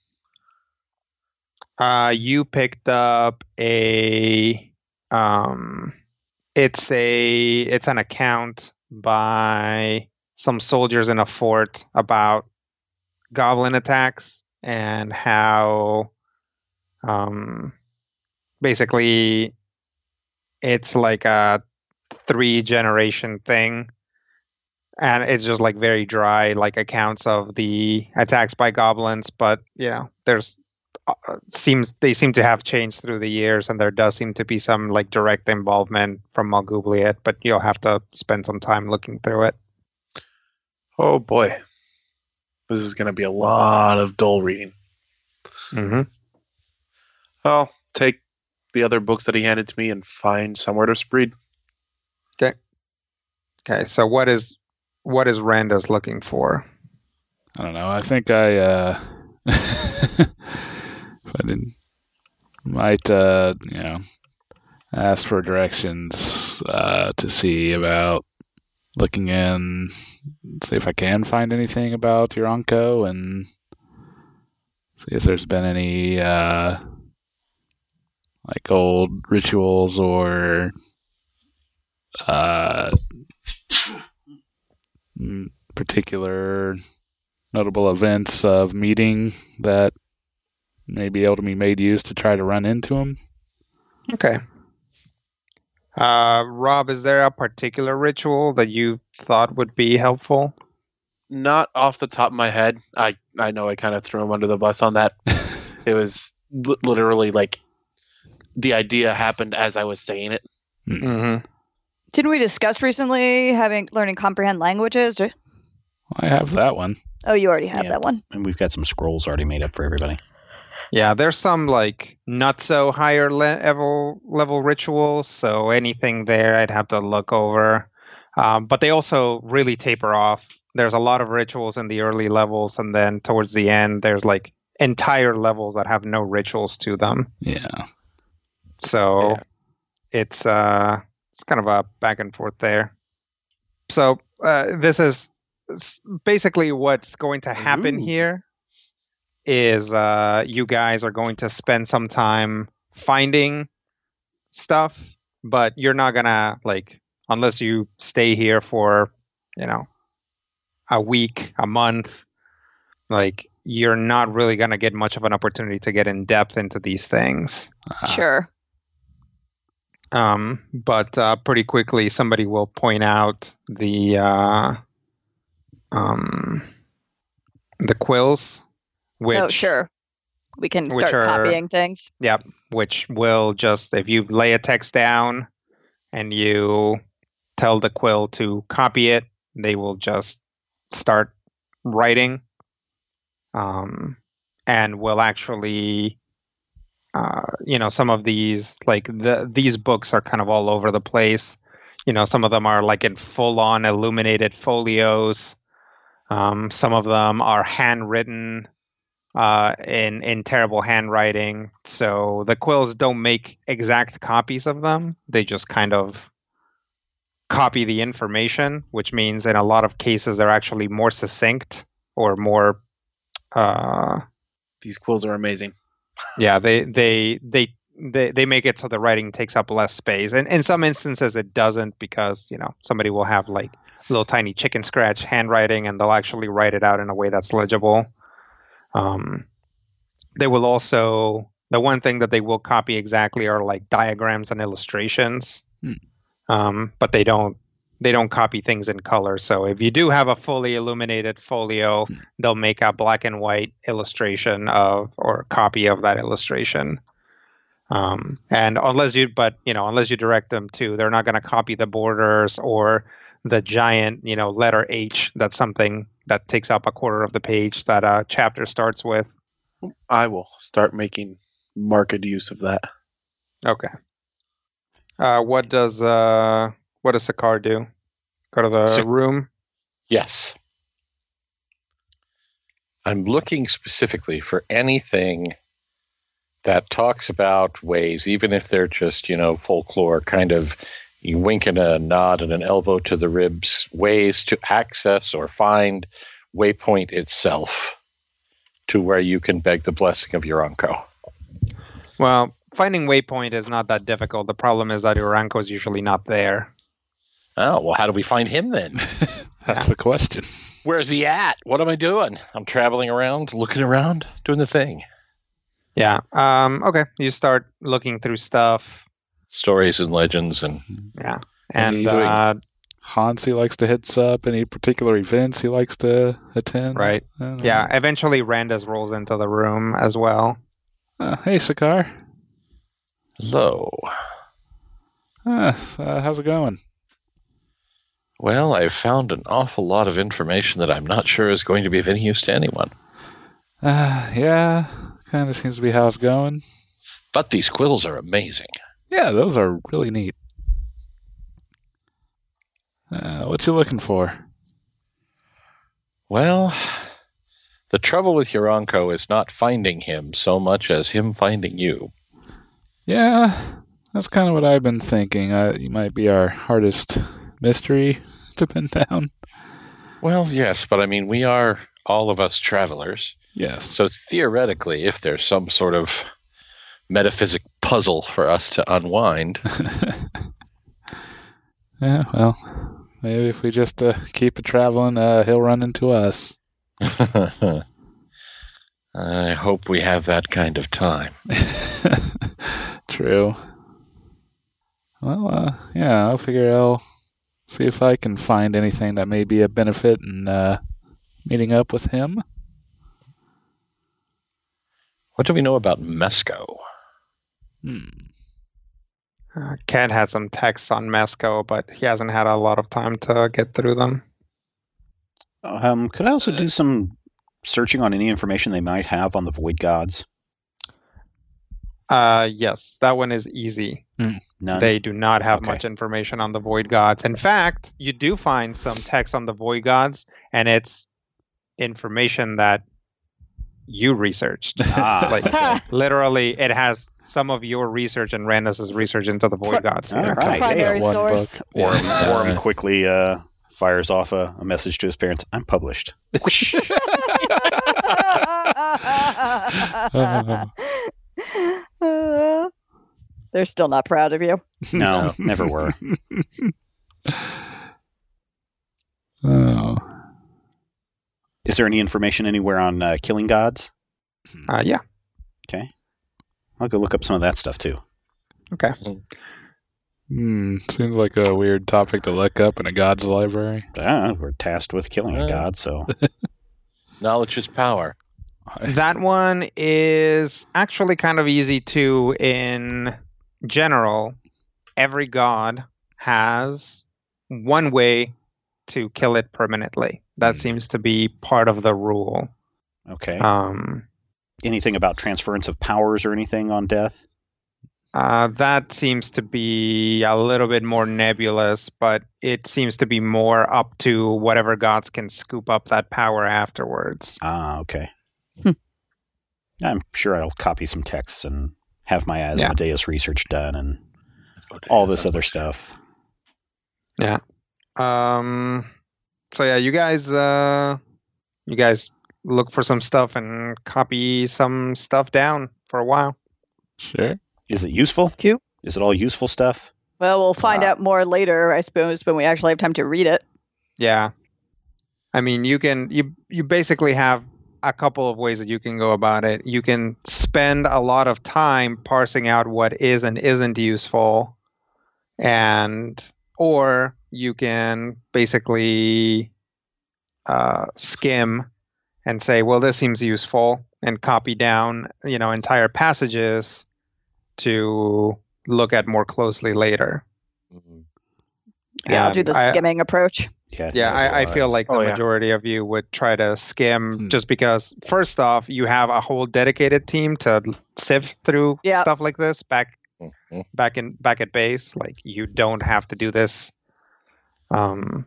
Uh, you picked up a um, it's a it's an account by some soldiers in a fort about goblin attacks and how um basically it's like a three generation thing. And it's just like very dry like accounts of the attacks by goblins but you know there's seems they seem to have changed through the years and there does seem to be some like direct involvement from Maglubiyet but you'll have to spend some time looking through it Oh boy. This is going to be a lot of dull reading. mm-hmm. I'll take the other books that he handed to me and find somewhere to spread. okay Okay. so what is what is Randa's looking for I don't know. I think I, uh, if I didn't, might, uh, you know, ask for directions uh, to see about looking in, see if I can find anything about Yuranko and see if there's been any, uh, like old rituals or, uh, particular notable events of meeting that may be able to be made use to try to run into him. okay uh Rob is there a particular ritual that you thought would be helpful Not off the top of my head. I, I know I kind of threw him under the bus on that. it was li- literally like the idea happened as I was saying it. mm-hmm. Didn't we discuss recently having learning comprehend languages? I have that one. Oh, you already have Yeah. that one. And we've got some scrolls already made up for everybody. Yeah, there's some like not so higher le- level level rituals, so anything there I'd have to look over. Um, but they also really taper off. There's a lot of rituals in the early levels, and then towards the end, there's like entire levels that have no rituals to them. Yeah. So Yeah. it's uh it's kind of a back and forth there. So uh, this is basically what's going to happen Ooh. here. Is uh, you guys are going to spend some time finding stuff, but you're not gonna like unless you stay here for you know a week, a month. Like you're not really gonna get much of an opportunity to get in depth into these things. Uh, Sure. Um, but uh, pretty quickly, somebody will point out the uh, um, the quills, which oh, sure. We can start are- copying things. Yep. Which will just if you lay a text down and you tell the quill to copy it, they will just start writing. Um, and will actually, uh, you know, some of these like the these books are kind of all over the place. You know, some of them are like in full-on illuminated folios. Um, some of them are handwritten uh, in in terrible handwriting. So the quills don't make exact copies of them. They just kind of copy the information, which means in a lot of cases they're actually more succinct or more. Uh, These quills are amazing. yeah, they they they. They, they make it so the writing takes up less space and in some instances it doesn't because you know somebody will have like little tiny chicken scratch handwriting and they'll actually write it out in a way that's legible um, they will also the one thing that they will copy exactly are like diagrams and illustrations Hmm. um, but they don't they don't copy things in color so if you do have a fully illuminated folio Hmm. they'll make a black and white illustration of or copy of that illustration um, and unless you but you know unless you direct them to they're not going to copy the borders or the giant you know letter h that's something that takes up a quarter of the page that a chapter starts with I will start making marked use of that. okay uh, what does uh, what does Sakar do go to the Sik- room Yes. I'm looking specifically for anything that talks about ways, even if they're just, you know, folklore, kind of you wink and a nod and an elbow to the ribs, ways to access or find Waypoint itself to where you can beg the blessing of your uncle. well finding waypoint is not that difficult the problem is that Uranko is usually not there Oh, well, how do we find him then? That's the question. Where's he at? What am I doing? I'm traveling around, looking around, doing the thing. yeah um, okay you start looking through stuff Stories and legends and yeah And and you- uh, Hans, he likes to hit up any particular events he likes to attend. right I know. Yeah, eventually Randus rolls into the room as well. Uh, hey, Sakar. Hello. Uh, uh, how's it going? Well, I've found an awful lot of information that I'm not sure is going to be of any use to anyone. Uh, yeah, kind of seems to be how it's going. But these quills are amazing. Yeah, those are really neat. Uh, what you looking for? Well, the trouble with Yuranko is not finding him so much as him finding you. Yeah, that's kind of what I've been thinking. Uh, you might be our hardest mystery to pin down. Well, yes, but I mean, we are all of us travelers. Yes. So theoretically, if there's some sort of metaphysic puzzle for us to unwind, yeah, well, maybe if we just uh, keep it traveling, uh, he'll run into us. I hope we have that kind of time. True. Well, uh, yeah, I'll figure I'll see if I can find anything that may be a benefit in uh, meeting up with him. What do we know about Mesco? Hmm. Uh, Cat had some texts on Mesco, but he hasn't had a lot of time to get through them. Um, could I also do some searching on any information they might have on the Void Gods? Uh, yes, that one is easy. None. They do not have Okay. much information on the Void Gods. In fact, you do find some text on the Void Gods, and it's information that you researched. Ah, Like, okay. Literally, it has some of your research and Randus's research into the Void Gods. All here. right. Primary One source. book. Orm, Yeah. Orm quickly uh, fires off a, a message to his parents. I'm published. Uh, They're still not proud of you. no, never were. Oh. Is there any information anywhere on uh, killing gods? Uh, yeah. Okay. I'll go look up some of that stuff too. Okay. Hmm. Seems like a weird topic to look up in a god's library. Ah, we're tasked with killing a Uh. god, so Knowledge is power. That one is actually kind of easy too. In general, every god has one way to kill it permanently. That Hmm. seems to be part of the rule. okay. Um, Anything about transference of powers or anything on death? uh, that seems to be a little bit more nebulous, but it seems to be more up to whatever gods can scoop up that power afterwards. Ah, okay. Hmm. I'm sure I'll copy some texts and have my Asmodeus research done and all this other stuff. Yeah. Um, so yeah, you guys, uh, you guys look for some stuff and copy some stuff down for a while. Sure. Is it useful? Cute. Is it all useful stuff? Well, we'll find Uh, out more later, I suppose, when we actually have time to read it. Yeah, I mean, you can you you basically have a couple of ways that you can go about it. You can spend a lot of time parsing out what is and isn't useful, and or you can basically uh, skim and say, well, this seems useful, and copy down you know entire passages to look at more closely later. Mhm. Yeah, I'll do And the I- skimming approach. Yeah. yeah, I, I feel wise. like the Oh, yeah. majority of you would try to skim Hmm. just because, first off, you have a whole dedicated team to sift through Yeah. stuff like this back Mhm. back in back at base. Like you don't have to do this. Um,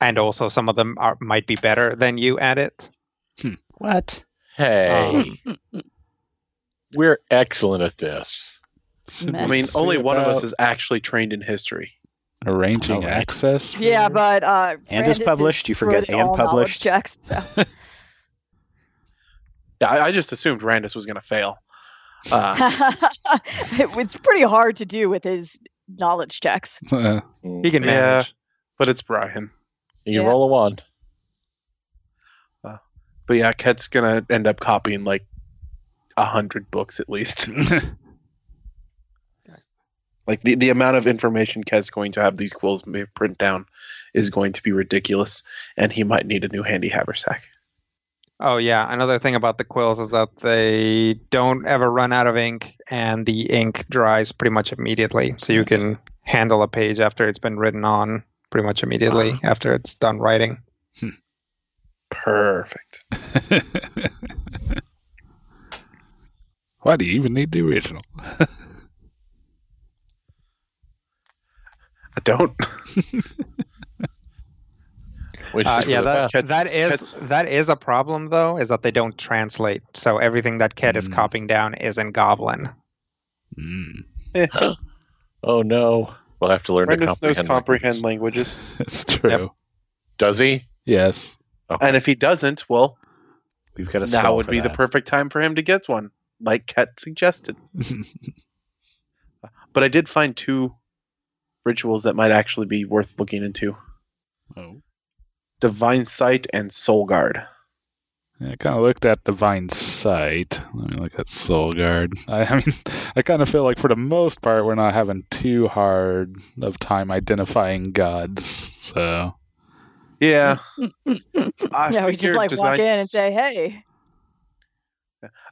and also some of them are might be better than you at it. What? Hey, we're excellent at this. Should I mean, only one of us is actually trained in history. arranging All right. access. for- Yeah, but uh, And is Brandis published? You forget good and published? Checks, so. Yeah, I, I just assumed Randus was going to fail. Uh, it's pretty hard to do with his knowledge checks. Uh, He can Yeah. but it's Brian. You Yeah. roll a one. But yeah, Ket's going to end up copying like a hundred books at least. like the, the amount of information Ket's going to have these quills may print down is going to be ridiculous, and he might need a new handy haversack. Oh yeah, another thing about the quills is that they don't ever run out of ink, and the ink dries pretty much immediately. So you can handle a page after it's been written on pretty much immediately Wow. after it's done writing. Perfect. Why do you even need the original? I don't. Which Uh, is yeah, really that fast. That is Ket's- that is a problem though, is that they don't translate. So everything that Ket is Mm. copying down is in Goblin. Mm, Eh, Oh no, we'll have to learn Randus to knows comprehend. comprehend languages. languages. it's true. Does he? Yes. And if he doesn't, well, We've got a now would for be the perfect time for him to get one, like Ket suggested. But I did find two rituals that might actually be worth looking into oh. Divine Sight and Soul Guard. Yeah, I kind of looked at Divine Sight. Let me look at Soul Guard. I, I mean, I kind of feel like for the most part, we're not having too hard of time identifying gods. So, Yeah. I yeah, we just figured like walk in and say, "Hey."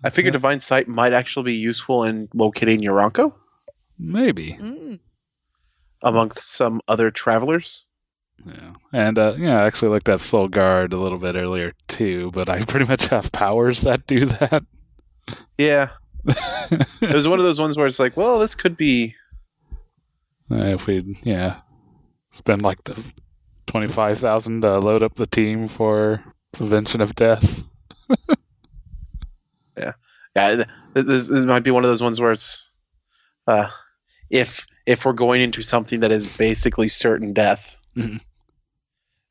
I figure Yeah. Divine Sight might actually be useful in locating Yoranko maybe. Mm. amongst some other travelers. Yeah. And, uh, yeah, I actually looked at Soul Guard a little bit earlier too, but I pretty much have powers that do that. Yeah. It was one of those ones where it's like, well, this could be. Uh, if we, yeah, spend like the twenty-five thousand to load up the team for prevention of death. Yeah, yeah, this, this might be one of those ones where it's, uh, if if we're going into something that is basically certain death, Mhm.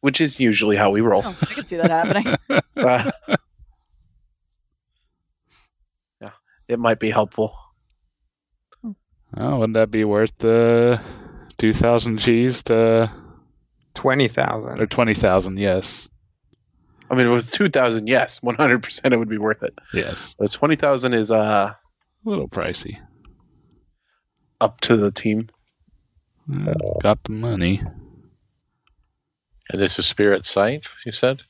which is usually how we roll. Oh, I can see that happening. Uh, yeah, it might be helpful. Oh, wouldn't that be worth the two thousand G's to twenty thousand or twenty thousand? Yes, I mean, it was two thousand. Yes, one hundred percent, it would be worth it. yes. The twenty thousand is uh A little pricey. up to the team. Uh, got the money. And this is Spirit Sight, you said?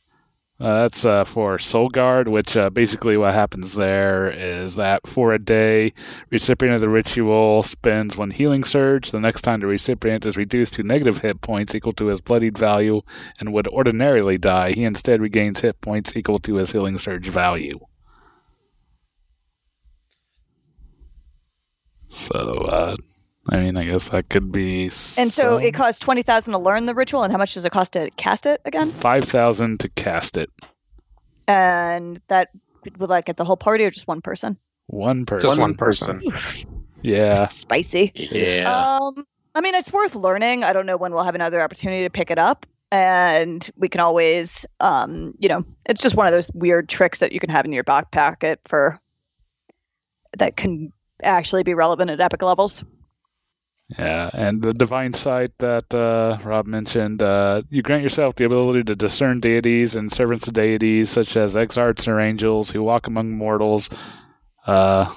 Uh, that's uh, for Soul Guard, which uh, basically what happens there is that for a day, recipient of the ritual spends one healing surge. The next time the recipient is reduced to negative hit points equal to his bloodied value and would ordinarily die, he instead regains hit points equal to his healing surge value. So, uh, I mean, I guess that could be. And so some- it costs twenty thousand to learn the ritual, and how much does it cost to cast it again? five thousand to cast it. And that would like get the whole party or just one person? One person. Just one person. Yeah. Spicy. Yeah. Um, I mean, it's worth learning. I don't know when we'll have another opportunity to pick it up, and we can always, um, you know, it's just one of those weird tricks that you can have in your back pocket for that can actually be relevant at epic levels. Yeah, and the divine sight that uh, Rob mentioned, uh, you grant yourself the ability to discern deities and servants of deities, such as exarchs or angels who walk among mortals, uh,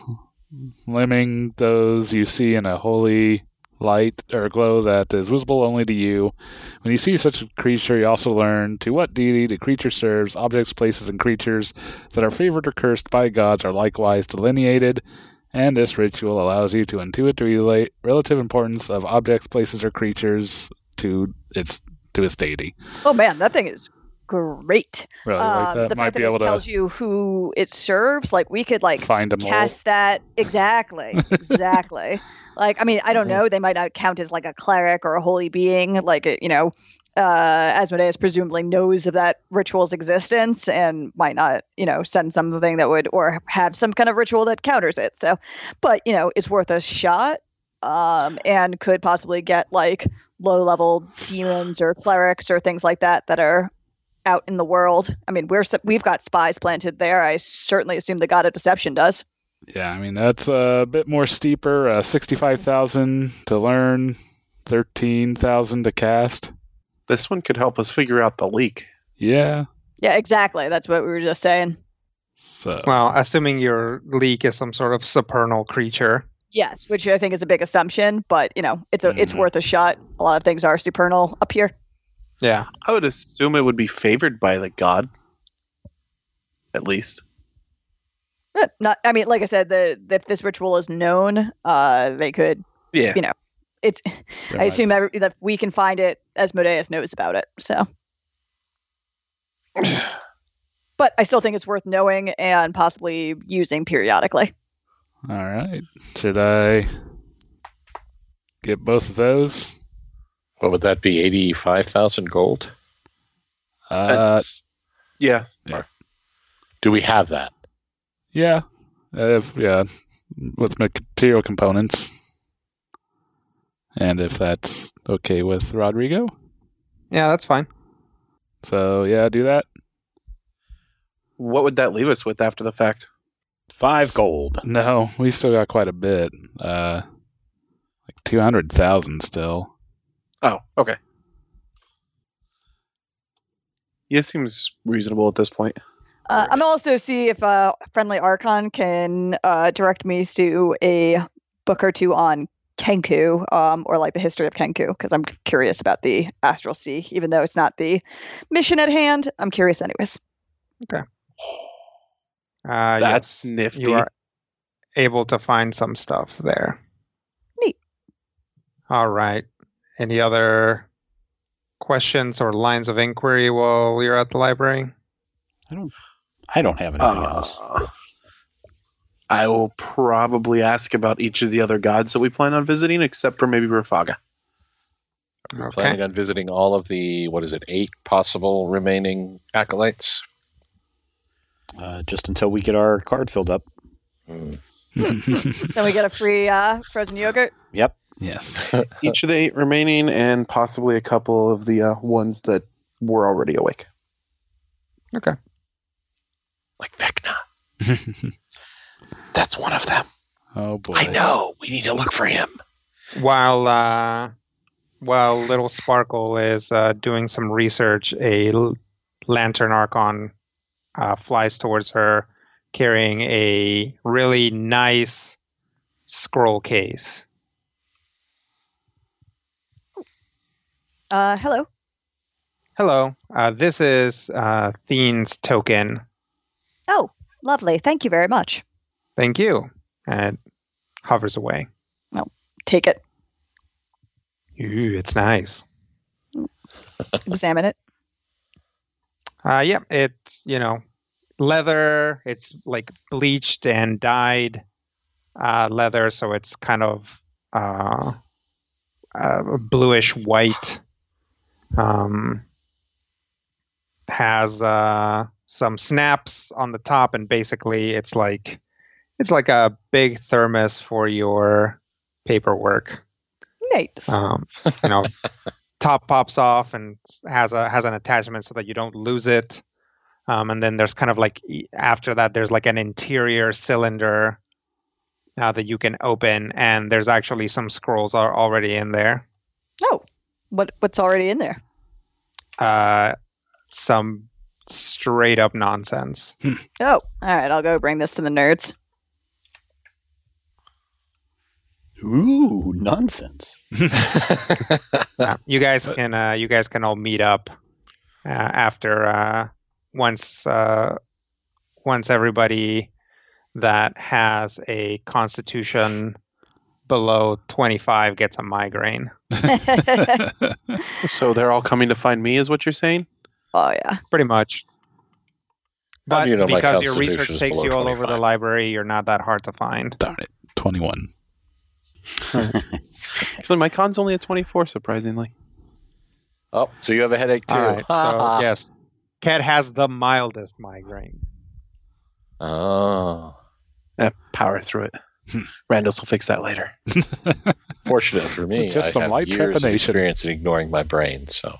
limiting those you see in a holy light or glow that is visible only to you. When you see such a creature, you also learn to what deity the creature serves. Objects, places, and creatures that are favored or cursed by gods are likewise delineated and this ritual allows you to intuit the relate relative importance of objects, places, or creatures to its to its deity. Oh man, that thing is great. Really like Um, that. the Might fact be that able it tells you who it serves, like we could like find a cast that exactly, exactly. like I mean, I don't know. They might not count as like a cleric or a holy being. Like it, you know, uh, Asmodeus presumably knows of that ritual's existence and might not, you know, send something that would or have some kind of ritual that counters it. So, but you know, it's worth a shot. Um, and could possibly get like low level demons or clerics or things like that that are out in the world. I mean, we're we've got spies planted there. I certainly assume the god of deception does. Yeah, I mean that's a bit more steeper. Uh, Sixty-five thousand to learn, thirteen thousand to cast. This one could help us figure out the leak. Yeah. Yeah, exactly. That's what we were just saying. So Well, assuming your leak is some sort of supernal creature. Yes, which I think is a big assumption, but you know, it's a it's Mhm. worth a shot. A lot of things are supernal up here. Yeah. I would assume it would be favored by the god. At least. Eh, Not, I mean, like I said, the if this ritual is known, uh, they could. Yeah. You know, it's. there I might- assume every, that we can find it. as Asmodeus knows about it, so. But I still think it's worth knowing and possibly using periodically. All right. Should I get both of those? What would that be? 85,000 gold? Uh, That's- yeah. Do we have that? yeah. Uh, if, yeah, with material components. And if that's okay with Rodrigo. Yeah, that's fine. So, yeah, do that. What would that leave us with after the fact? Five gold. No, we still got quite a bit. Uh, like 200,000 still. Oh, okay. Yeah, seems reasonable at this point. Uh, I'm also see if uh, friendly Archon can uh, direct me to a book or two on Kenku, um, or like the history of Kenku, because I'm curious about the Astral Sea, even though it's not the mission at hand. I'm curious, anyways. Okay. Uh, That's yes, nifty. You are able to find some stuff there. Neat. All right. Any other questions or lines of inquiry while you're at the library? I don't I don't have anything else. I will probably ask about each of the other gods that we plan on visiting, except for maybe Rafaga. We're Okay. planning on visiting all of the, what is it, eight possible remaining acolytes? Uh, just until we get our card filled up. Mm. Then we get a free uh, frozen yogurt. Yep. yes. Each of the eight remaining, and possibly a couple of the uh, ones that were already awake. Okay. Like Vecna. That's one of them. oh boy. I know. We need to look for him. While uh, while Little Sparkle is uh, doing some research, a lantern archon uh, flies towards her, carrying a really nice scroll case. Uh, hello. Hello, uh, this is uh, Thene's token. Oh, lovely. Thank you very much. Thank you. And hovers away. No, take it. Ooh, it's nice. Examine it. Uh, yeah, it's you know leather. It's like bleached and dyed uh, leather, so it's kind of uh, uh, bluish white. Um, has uh, some snaps on the top, and basically it's like it's like a big thermos for your paperwork. Nice. Um, you know, top pops off and has a has an attachment so that you don't lose it. Um, and then there's kind of like after that, there's like an interior cylinder uh, that you can open, and there's actually some scrolls are already in there. oh, what what's already in there? Uh, some straight up nonsense. Oh, all right. I'll go bring this to the nerds. Ooh, nonsense. Yeah, you guys can uh, you guys can all meet up uh, after uh, once uh, once everybody that has a constitution below 25 gets a migraine. So they're all coming to find me, is what you're saying? oh yeah. Pretty much. But you know because your research takes you all over the library, you're not that hard to find. Darn it. 21. Actually, my con's only a 24, surprisingly. oh, so you have a headache too. All right. So yes, Cat has the mildest migraine. Oh. Eh, power through it. Randall's will fix that later. Fortunate for me, Just I some have light years of experience in ignoring my brain. So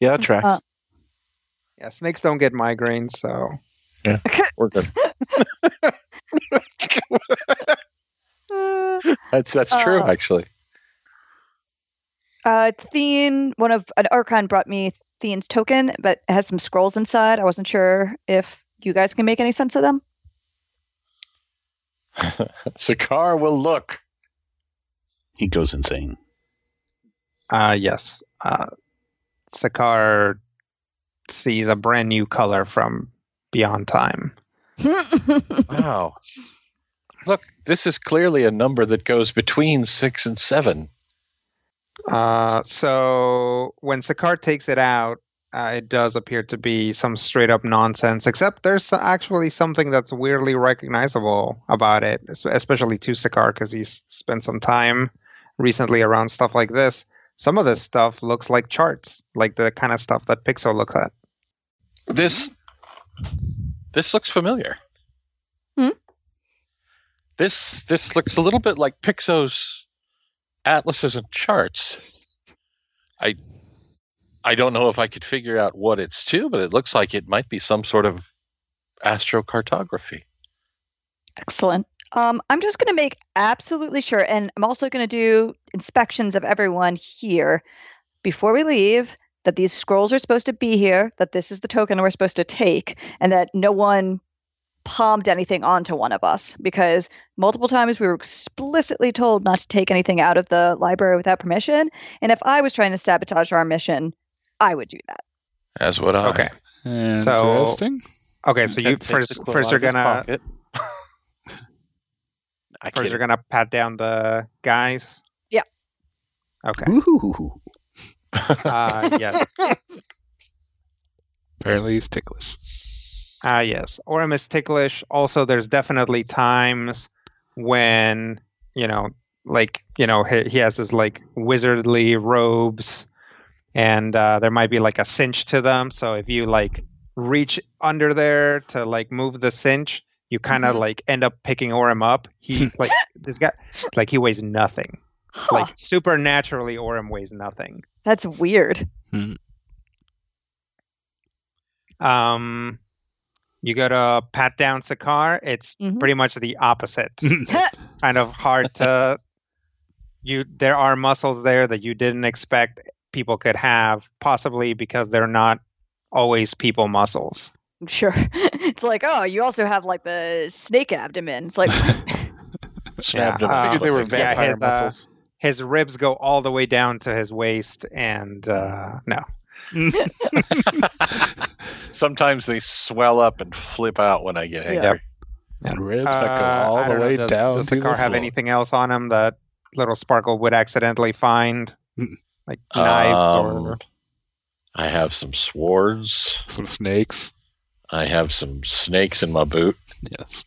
Yeah, that tracks. Uh, Yeah, snakes don't get migraines, so yeah, we're good. That's that's true, Uh, actually. uh, Thene, one of an Archon brought me Thene's token, but it has some scrolls inside. I wasn't sure if you guys can make any sense of them. Sakar will look. He goes insane. uh yes. Uh Sakar sees a brand new color from beyond time. Wow. Look, this is clearly a number that goes between six and seven. Uh, so when Sakar takes it out, uh, it does appear to be some straight up nonsense, except there's actually something that's weirdly recognizable about it, especially to Sakar because he's spent some time recently around stuff like this. Some of this stuff looks like charts, like the kind of stuff that Pixel looks at. This this looks familiar. Hmm? This this looks a little bit like Pixo's atlases and charts. I I don't know if I could figure out what it's to, but it looks like it might be some sort of astrocartography. Excellent. Um, I'm just going to make absolutely sure, and I'm also going to do inspections of everyone here before we leave. That these scrolls are supposed to be here. That this is the token we're supposed to take, and that no one palmed anything onto one of us because multiple times we were explicitly told not to take anything out of the library without permission. And if I was trying to sabotage our mission, I would do that. As would I. Okay. Interesting. Okay, so you Ted takes first the quill first out you're of his gonna pocket. I first you're kid. gonna pat down the guys. Yeah. Okay. Ooh. Uh, yes. Apparently he's ticklish. Ah, yes. Orem is ticklish. Also, there's definitely times when, you know, like, you know, he, he has his like wizardly robes and uh, there might be like a cinch to them. So if you like reach under there to like move the cinch, you kind of Mhm. like end up picking Orem up. He like this guy like he weighs nothing. Huh, Like supernaturally, Orem weighs nothing. that's weird. Um, you go to pat down Sakar. It's Mhm. pretty much the opposite. it's kind of hard to. You there are muscles there that you didn't expect people could have, possibly because they're not always people muscles. Sure. It's like, oh, you also have like the snake abdomen. It's like, Snapped Yeah, uh, they were pussy. Yeah, vampire his, uh, muscles. His ribs go all the way down to his waist, and uh, no, Sometimes they swell up and flip out when I get angry. Yeah. and ribs that go Uh, all the don't know, way does, down Does to the the car have anything else on him that little Sparkle would accidentally find, like knives or? Um, I have some swords. Some snakes. I have some snakes in my boot. Yes.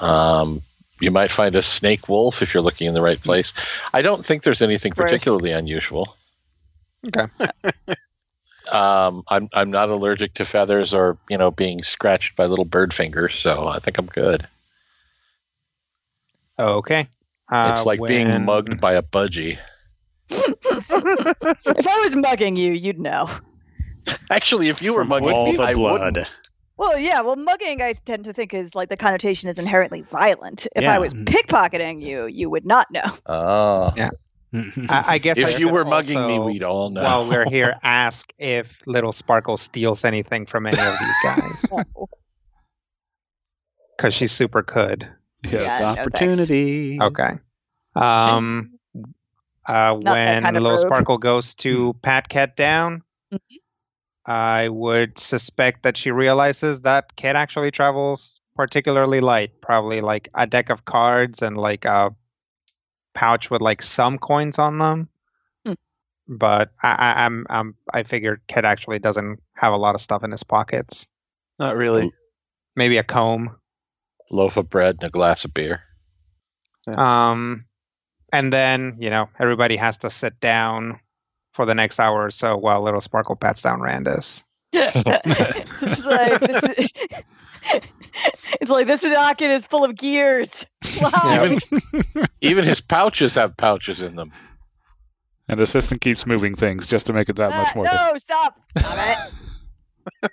Um, you might find a snake wolf if you're looking in the right place. I don't think there's anything Gross. particularly unusual. Okay. Um, I'm I'm not allergic to feathers or you know being scratched by little bird fingers, so I think I'm good. Okay. Uh, it's like being mugged by a budgie. if I was mugging you, you'd know. Actually, if you were From mugging all me, the I blood. wouldn't. Well, yeah. Well, mugging, I tend to think is like the connotation is inherently violent. If Yeah. I was pickpocketing you, you would not know. Oh, I, I guess I if you should were mugging me, we'd all know. While we're here, ask if Little Sparkle steals anything from any of these guys because she super could. yes. Yeah, no. Opportunity. Okay. Um. Uh, when kind of Little rogue. Sparkle goes to pat Cat down, Mhm. I would suspect that she realizes that Cat actually travels particularly light, probably like a deck of cards and like a pouch with like some coins on them. Hmm. But I, I, I'm, I'm, I figured Cat actually doesn't have a lot of stuff in his pockets. Not really. Maybe a comb. loaf of bread and a glass of beer. Um, and then you know everybody has to sit down for the next hour or so while Little Sparkle pats down Randus. it's like this is, it's like this rocket is full of gears. Wow. Even even his pouches have pouches in them. And the assistant keeps moving things just to make it that much Ah, more. no, stop, stop it.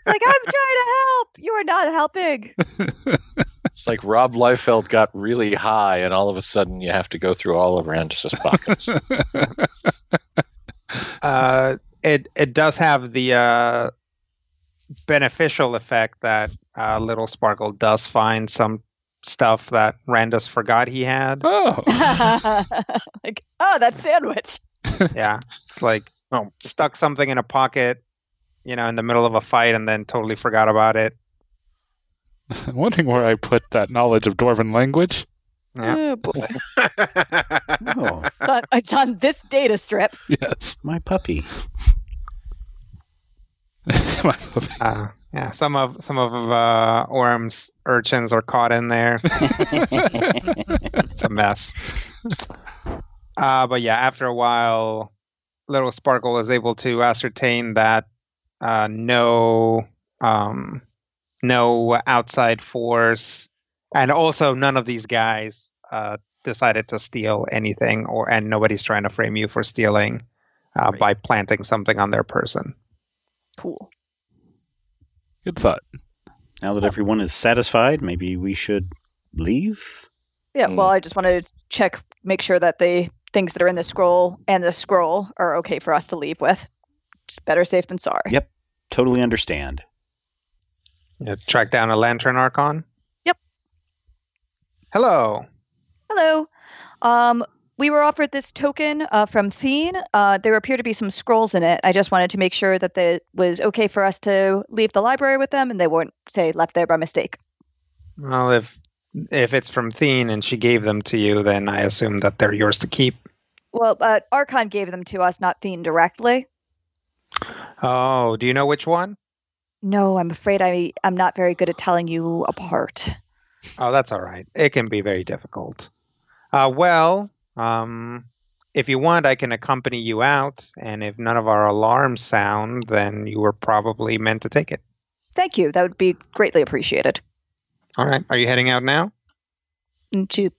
like I'm trying to help. You are not helping. It's like Rob Liefeld got really high, and all of a sudden you have to go through all of Randus's pockets. Uh, it it does have the uh, beneficial effect that uh, Little Sparkle does find some stuff that Randus forgot he had. oh. like, oh, that sandwich. yeah, it's like oh, stuck something in a pocket, you know, in the middle of a fight, and then totally forgot about it. I'm wondering where I put that knowledge of Dwarven language. Yeah. Oh, boy. Oh, It's, on, it's on this data strip. Yes. my puppy. Uh, yeah, some of some of uh, Orem's urchins are caught in there. it's a mess. Uh, but yeah, after a while, Little Sparkle is able to ascertain that uh, no um, no outside force, and also none of these guys uh, decided to steal anything, or and nobody's trying to frame you for stealing uh, Right. by planting something on their person. Cool. Good thought. Now that everyone is satisfied, maybe we should leave. Yeah, well, I just wanted to check, make sure that the things that are in the scroll and the scroll are okay for us to leave with. Just better safe than sorry. Yep. Totally understand. Yeah, track down a lantern archon. Yep. Hello. Hello. Um, we were offered this token uh, from Thene. Uh, there appear to be some scrolls in it. I just wanted to make sure that it was okay for us to leave the library with them and they weren't, say, left there by mistake. Well, if if it's from Thene and she gave them to you, then I assume that they're yours to keep. Well, uh, Archon gave them to us, not Thene directly. Oh, do you know which one? No, I'm afraid I, I'm not very good at telling you apart. Oh, that's all right. It can be very difficult. Uh, well, um, if you want, I can accompany you out, and if none of our alarms sound, then you were probably meant to take it. Thank you. That would be greatly appreciated. All right. Are you heading out now? And she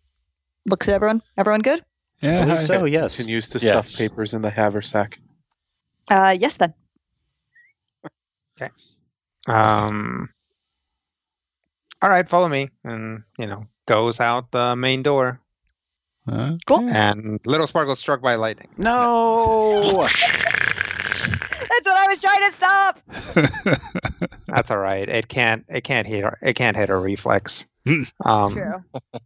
looks at everyone. Everyone good? I Yeah. believe hi. so. Yes. Continues to Yes. stuff papers in the haversack. Uh, yes, then. Okay. Um. All right, follow me, and you know goes out the main door, Okay. Cool. and little sparkle struck by lightning. No. That's what I was trying to stop. That's all right. It can't. It can't hit. Her, it can't hit a reflex. um, True.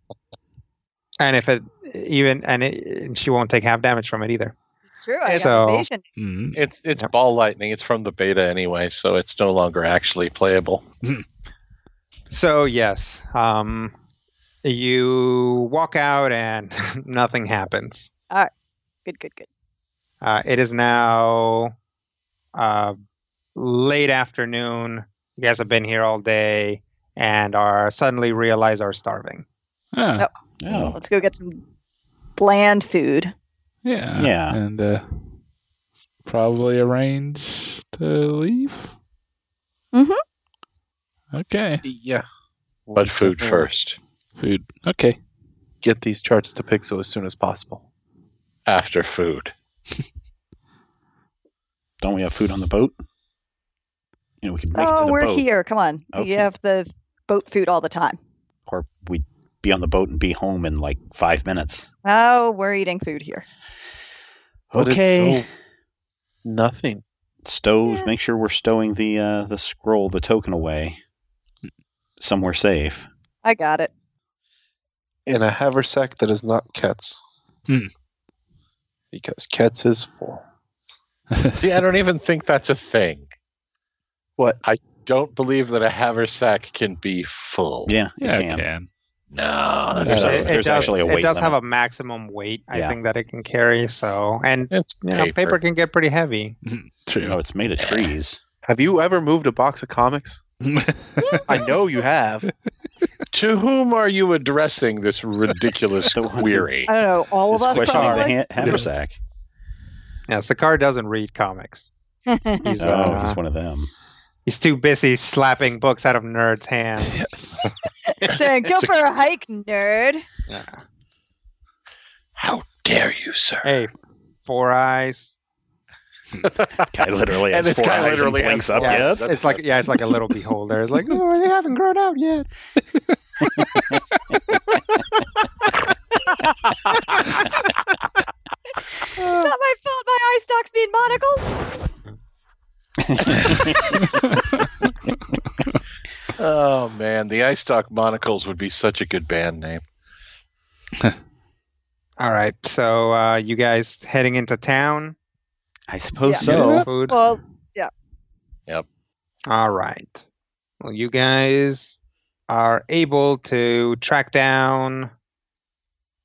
And if it even and, it, and she won't take half damage from it either. It's true. I So- got evasion. Mhm. It's it's Yep. ball lightning. It's from the beta anyway, so it's no longer actually playable. So yes, um, you walk out and nothing happens. All right. Good, good, good. Uh, it is now uh, late afternoon. You guys have been here all day and are suddenly realize are starving. Ah, Nope. Oh. Let's go get some bland food. yeah. Yeah. And uh, probably arrange to leave. Mhm. Okay. Yeah. What food first. Food. Okay. Get these charts to Pixel as soon as possible. After food. Don't we have food on the boat? You know, we could make it to Oh, the we're boat, here. Come on. Okay. We have the boat food all the time. or we'd be on the boat and be home in like five minutes. Oh, we're eating food here. But it's Okay. so nothing. Stow. Yeah. Make sure we're stowing the uh, the scroll, the token away somewhere safe. I got it. In a haversack that is not Ket's. Hmm. Because Ket's is full. See, I don't even think that's a thing. What? I don't believe that a haversack can be full. Yeah, it can. I can. No, There's that's a- not- it, it there's does, actually a weight. it weight does have a maximum weight, I Yeah. think, that it can carry. So, and it's you know, paper. paper can get pretty heavy. True. You know, it's made of trees. Have you ever moved a box of comics? I know you have. To whom are you addressing this ridiculous query? I don't know. All of It's us questioning the probably. ha- haversack. Yes, Sakar doesn't read comics. He's, Oh, uh, he's one of them. he's too busy slapping books out of nerds' hands. yes. Saying, go for a hike, nerd. Yeah. How dare you, sir? Hey, four eyes. Guy literally And has this four guy eyes and literally blinks has up. four Yeah, eyes. yet. it's like yeah, it's like a little beholder. It's like, oh, they haven't grown out yet. It's not my fault my eye stalks need monocles. Oh man, the Eye Stalk Monocles would be such a good band name. All right, so uh, you guys heading into town? I suppose Yeah. so. Yeah. Food. Well, All right. Well, you guys are able to track down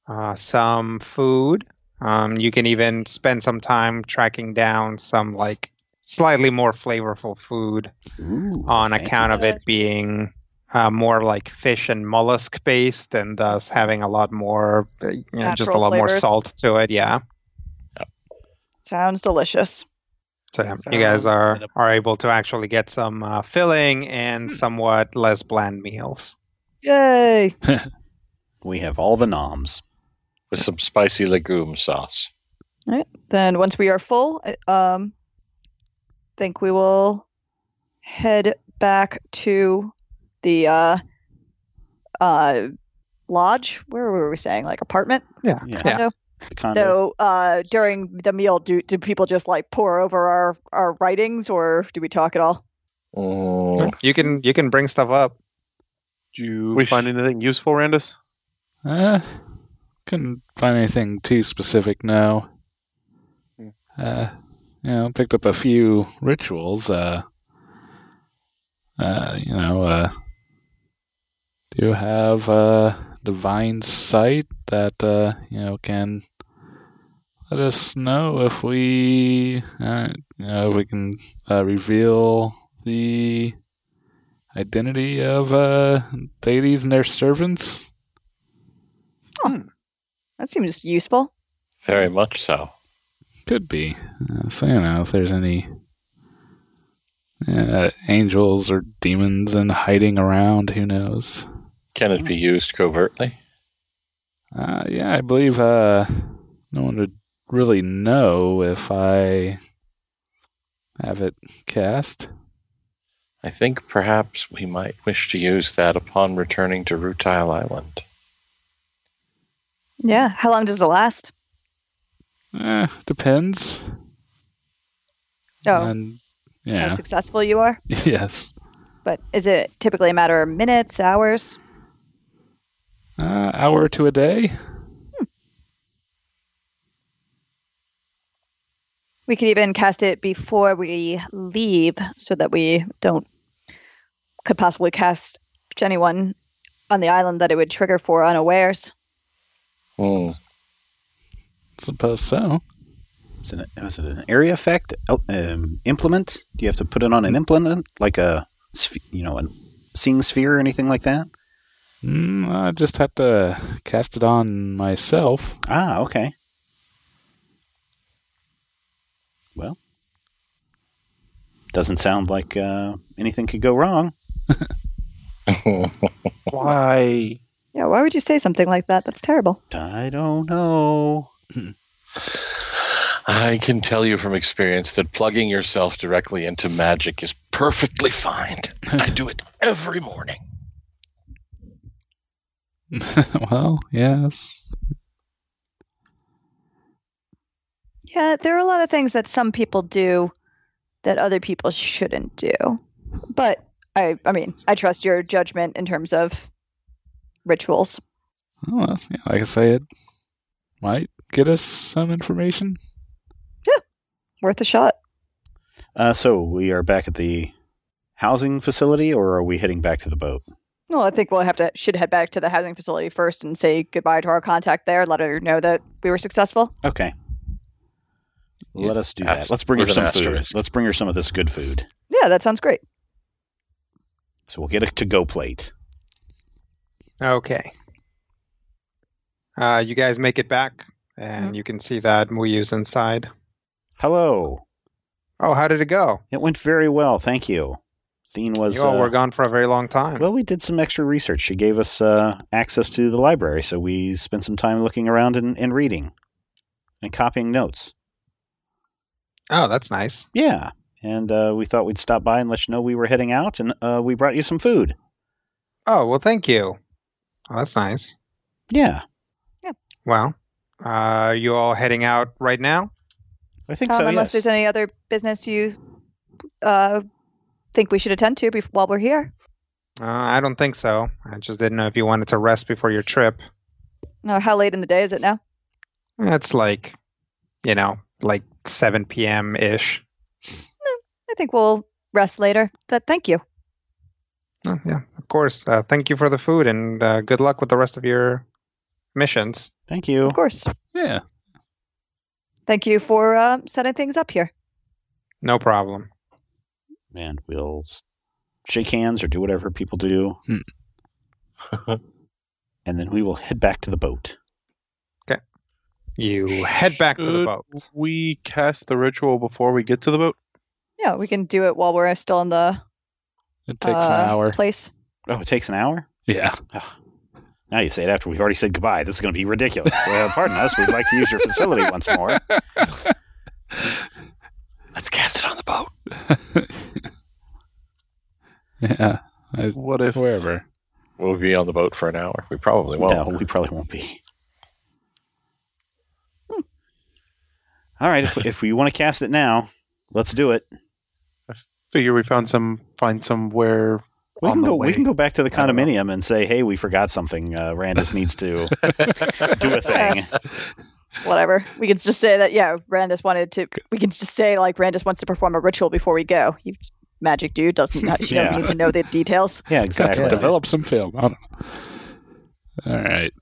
uh, some food. Um, you can even spend some time tracking down some like slightly more flavorful food Ooh, on account of it being uh, more like fish and mollusk based, and thus having a lot more, uh, you know, just a Natural lot more salt to it. Yeah. sounds delicious. So yeah, you guys are are able to actually get some uh, filling and somewhat less bland meals. Yay. We have all the noms. With some spicy legume sauce. All right. Then once we are full, I- um, think we will head back to the uh, uh, lodge. Where were we staying? Like apartment? Yeah. Yeah. Condo? The condo. So uh, during the meal, do do people just like pour over our our writings, or do we talk at all? Mm, You can you can bring stuff up. Do you We find anything useful, Randus? Uh, couldn't find anything too specific. No. Hmm. Uh, you know, picked up a few rituals. Uh, uh, you know, uh, do you have a divine sight that uh, you know can let us know if we, uh, you know, if we can uh, reveal the identity of uh, deities and their servants. That seems useful. very much so. Could be. Uh, so, you know, if there's any uh, angels or demons and hiding around, who knows? Can it be used covertly? Uh, yeah, I believe uh, no one would really know if I have it cast. I think perhaps we might wish to use that upon returning to Rutile Island. Yeah. How long does it last? Eh, depends. Oh, And how successful you are. yes. But is it typically a matter of minutes, hours? Uh, hour to a day. We could even cast it before we leave so that we don't could possibly cast anyone on the island that it would trigger for unawares. Hmm. Suppose so. Is it, was it an area effect oh, um, implement? Do you have to put it on an implement, like a, you know, a seeing sphere or anything like that? Mm, I just have to cast it on myself. Ah, okay. Doesn't sound like uh, anything could go wrong. Why? Yeah, why would you say something like that? That's terrible. I don't know. I can tell you from experience that plugging yourself directly into magic is perfectly fine. I do it every morning. well, yes. Yeah, there are a lot of things that some people do that other people shouldn't do. But I I mean, I trust your judgment in terms of rituals. Oh, well, yeah, like I say, it might get us some information. Yeah, worth a shot. Uh, so we are back at the housing facility, or are we heading back to the boat? Well, I think we'll have to should head back to the housing facility first and say goodbye to our contact there. Let her know that we were successful. Okay. Yeah. Let us do Ast- that. Let's bring her some an food. Let's bring her some of this good food. Yeah, that sounds great. So we'll get a to-go plate. Okay. Uh, you guys make it back, and Mhm. you can see that Muyu's inside. Hello. Oh, how did it go? It went very well, thank you. Thene was. you all uh, were gone for a very long time. Well, we did some extra research. She gave us uh, access to the library, so we spent some time looking around and, and reading and copying notes. Oh, that's nice. Yeah, and uh, we thought we'd stop by and let you know we were heading out, and uh, we brought you some food. Oh, well, thank you. Oh, that's nice. Yeah, Well, uh, are you all heading out right now? I think Um, so. unless yes. there's any other business you uh, think we should attend to bef- while we're here. Uh, I don't think so. I just didn't know if you wanted to rest before your trip. No, how late in the day is it now? It's like, you know, like 7 p.m. ish. I think we'll rest later. But thank you. Oh, yeah, of course. Uh, thank you for the food and uh, good luck with the rest of your missions. Thank you. Of course. Yeah. Thank you for uh, setting things up here. No problem. And we'll shake hands or do whatever people do, Hmm. and then we will head back to the boat. You head back to the boat. we cast the ritual before we get to the boat? Yeah, we can do it while we're still in the It takes uh, an hour. place. Oh, it takes an hour. Yeah. Now you say it after we've already said goodbye. This is going to be ridiculous. Uh, pardon us. We'd like to use your facility once more. Let's cast it on the boat. yeah. I, What if wherever. We'll be on the boat for an hour. We probably won't. No, we probably won't be. All right, if, if we want to cast it now, let's do it. I figure we found some find somewhere We can go. way? We can go back to the I don't know. condominium and say, "Hey, we forgot something. Uh, Randus needs to do a thing." Whatever. We can just say that, yeah, Randus wanted to. We can just say, like, Randus wants to perform a ritual before we go. You magic dude doesn't. She doesn't need to know the details. Yeah, Got exactly. to develop some film. I don't know. All right.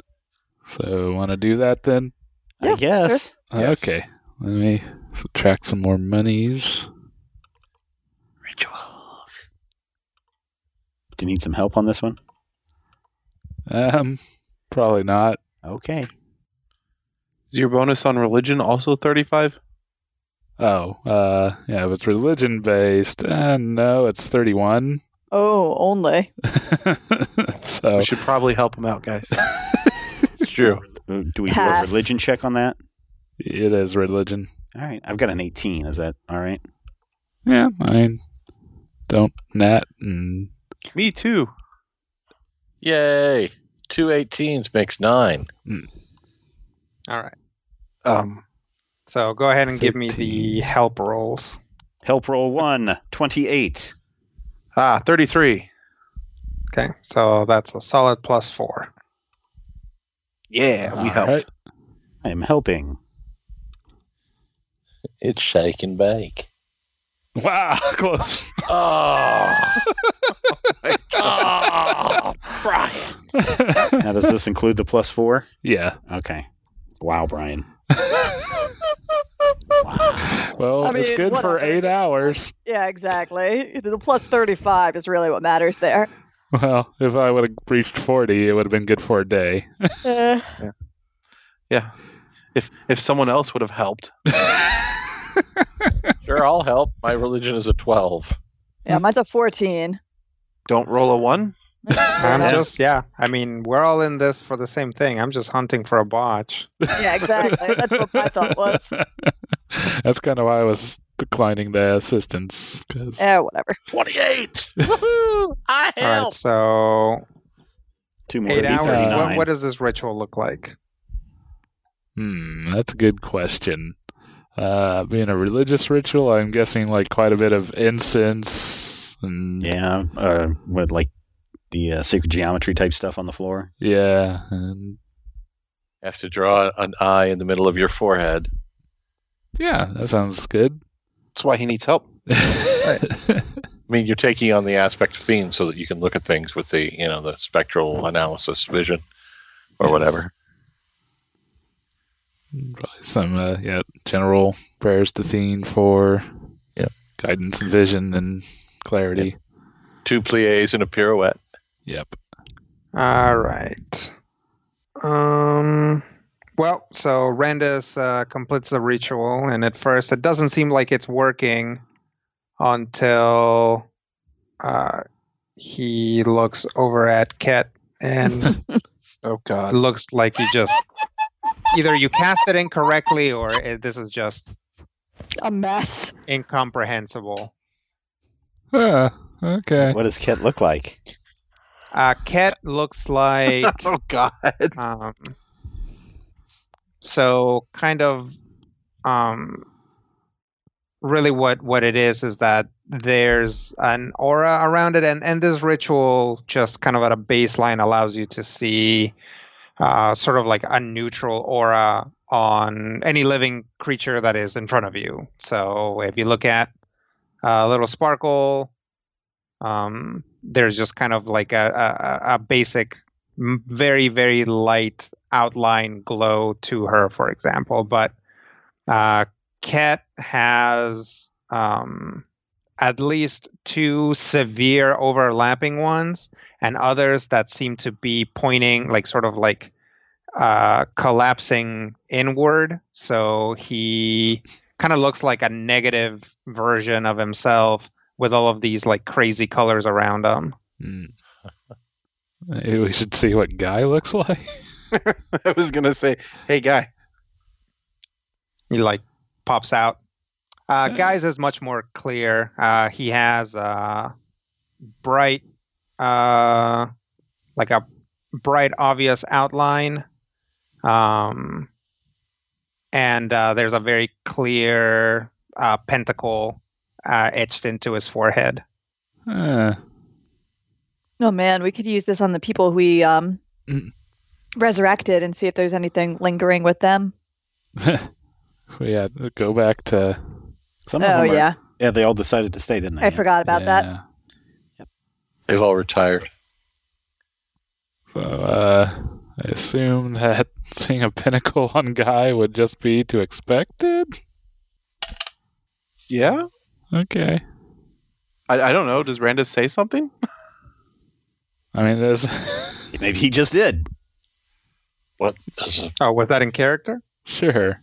So, want to do that then? I guess. Yes. Okay. Let me subtract some more monies. Rituals. Do you need some help on this one? Um, probably not. Okay. Is your bonus on religion also 35? Oh, uh, yeah, if it's religion based, uh, no, it's 31. Oh, only. so We should probably help him out, guys. It's true. Do we Pass. do a religion check on that? It is religion. All right. I've got an 18. Is that all right? Yeah, I mean, don't nat and Me too. Yay! Two 18s makes nine. All right. Um, So go ahead and give me the help rolls. Help roll one, 28. ah, 33. Okay, so that's a solid plus four. Yeah, we All helped. right. I am helping. It's shake and bake. Wow, close. Oh, oh Brian. Now, does this include the plus four? yeah. Okay. Wow, Brian. wow. Well, I it's mean, good for whatever. eight hours. Yeah, exactly. The plus 35 is really what matters there. Well, if I would have reached 40, it would have been good for a day. Eh, Yeah. If if someone else would have helped. Sure, I'll help. My religion is a 12. yeah, mine's a 14. Don't roll a one. I'm Yeah. just yeah. I mean, we're all in this for the same thing. I'm just hunting for a botch. Yeah, exactly. That's what my thought was. That's kind of why I was declining the assistance. 'cause- Yeah, whatever. 28! Woohoo! I All right, help! so Two more eight hours. What, what does this ritual look like? Hmm, that's a good question. Uh, being a religious ritual, I'm guessing like quite a bit of incense and Yeah. Uh, what, like the uh, sacred geometry type stuff on the floor? yeah, and have to draw an eye in the middle of your forehead. yeah, that sounds good. That's why he needs help. I mean, you're taking on the aspect of Thene so that you can look at things with the, you know, the spectral analysis vision or Yes. whatever. Probably some uh, yeah general prayers to Thene for Yep. guidance and vision and clarity. Two plies and a pirouette. Yep. All right. Um. Well, so Randus uh, completes the ritual, and at first it doesn't seem like it's working until uh, he looks over at Ket, and Oh God. looks like he just either you cast it incorrectly or it, this is just A mess. incomprehensible. Okay. What does Ket look like? Uh, Ket looks like oh God. um, so kind of um, really what what it is is that there's an aura around it and and this ritual just kind of at a baseline allows you to see uh, sort of like a neutral aura on any living creature that is in front of you. So if you look at a little sparkle um, there's just kind of like a, a, a basic very very light outline glow to her for example. But uh ket has um at least two severe overlapping ones and others that seem to be pointing like sort of like uh collapsing inward so he kind of looks like a negative version of himself with all of these like crazy colors around him. Maybe we should see what Guy looks like. I was gonna say, hey guy. he like pops out. Uh, Yeah. Guys is much more clear. Uh, he has a bright, uh, like a bright, obvious outline, um, and uh, there's a very clear uh, pentacle uh, etched into his forehead. Ah, Oh man, we could use this on the people we um Mm. resurrected and see if there's anything lingering with them. yeah, go back to. Some of Oh them are- yeah, Yeah, they all decided to stay, didn't they? I forgot about that. yeah. They've all retired. So uh, I assume that seeing a pinnacle on Guy would just be to expected. Yeah. Okay. I, I don't know. Does Randus say something? I mean, there's Maybe he just did. What does a Oh, was that in character? sure.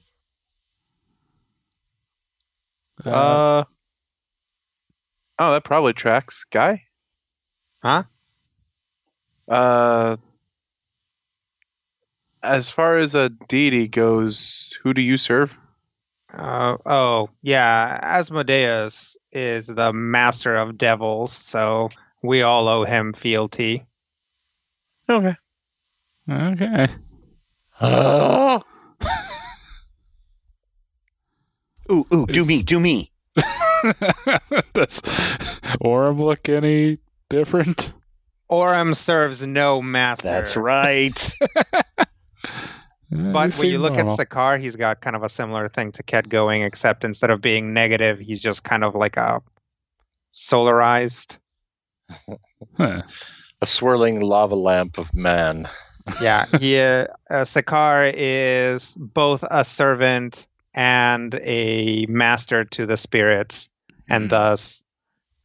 Uh, Uh. Oh, that probably tracks. Guy. Huh? Uh, as far as a deity goes, who do you serve? Uh, oh, yeah. Asmodeus is the master of devils, so we all owe him fealty. Okay. Okay. Oh, Ooh, ooh, do me, do me. Does Orem look any different? Orem serves no master. That's right. But when you look normal. at Sakar, he's got kind of a similar thing to Ket going, except instead of being negative, he's just kind of like a solarized. Huh. a swirling lava lamp of man. Yeah, he uh, uh, Sakar is both a servant and a master to the spirits, and Hmm. thus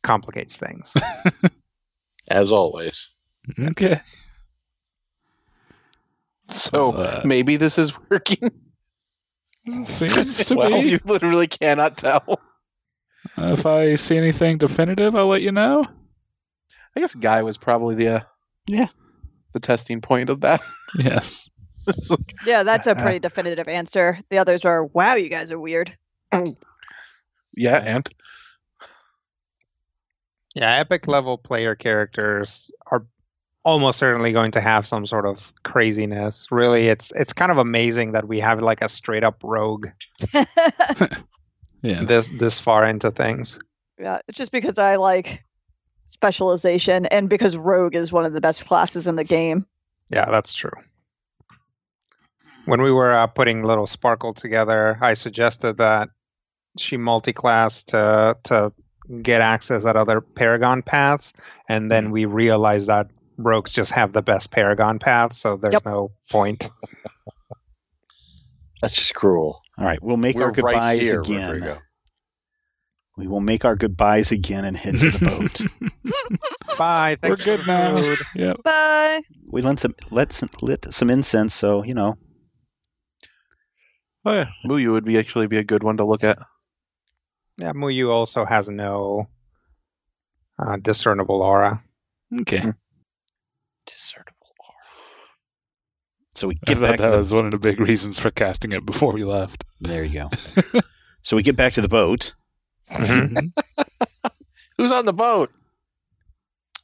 complicates things. As always. Okay. So Uh, maybe this is working. Seems to well, be. you literally cannot tell. If I see anything definitive, I'll let you know. I guess Guy was probably the uh, Yeah. the testing point of that. Yes. It's like, Yeah, that's a ah, ah. pretty definitive answer. The others are, wow, you guys are weird. yeah, and Yeah, epic level player characters are almost certainly going to have some sort of craziness. Really, it's it's kind of amazing that we have like a straight up rogue Yes. this this far into things. yeah, it's just because I like specialization and because rogue is one of the best classes in the game. Yeah, that's true. When we were uh, putting little sparkle together, I suggested that she multi-class to to get access at other Paragon paths, and then we realized that rogues just have the best Paragon paths, so there's Yep. no point. That's just cruel. All right, we'll make We're our goodbyes right here, again. Rodrigo. We will make our goodbyes again and head to the boat. Bye. We're Thanks for good the now. food. Yep. Bye. we lit some lit some, lit some incense, so you know. Oh yeah, Muyu would be actually be a good one to look at. Yeah, Muyu also has no uh, discernible aura. Okay. Discernible aura. So we I get thought back to that the, was one of the big reasons for casting it before we left. there. You go. so we get back to the boat. Mhm. Who's on the boat?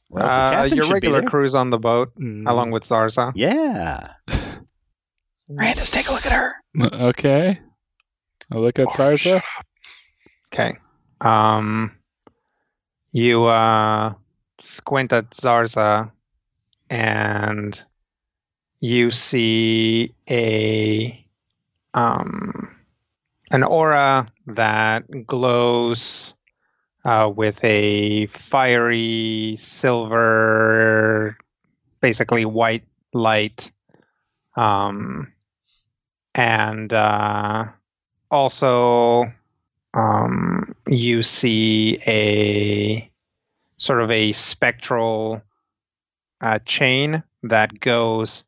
Well, Uh, captain your regular there. crew's on the boat Mm. along with Zarza. Yeah. Randus, take a look at her. Okay. I'll look at Zarza. Okay. Um, you uh, squint at Zarza, and you see a um, an aura that glows uh, with a fiery silver, basically white light. Um, and uh, also um, you see a sort of a spectral uh, chain that goes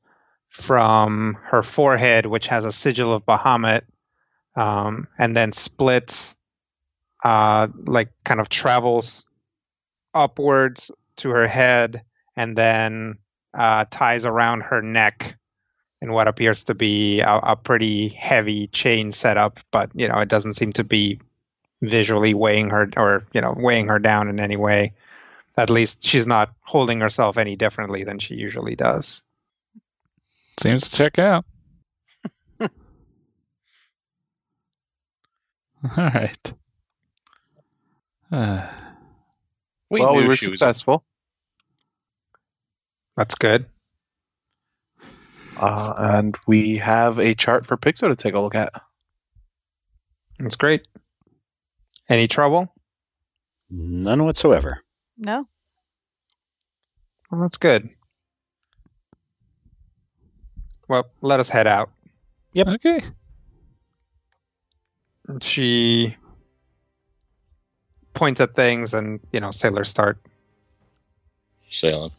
from her forehead, which has a sigil of Bahamut, um, and then splits, uh, like kind of travels upwards to her head, and then uh, ties around her neck in what appears to be a, a pretty heavy chain setup, but you know it doesn't seem to be visually weighing her or you know weighing her down in any way. At least she's not holding herself any differently than she usually does. Seems to check out. All right. Uh, We well, we were she was- successful, That's good. Uh, and we have a chart for Pixo to take a look at. That's great. Any trouble? None whatsoever. No? Well, that's good. Well, let us head out. Yep. Okay. She points at things, and you know sailors start sailing.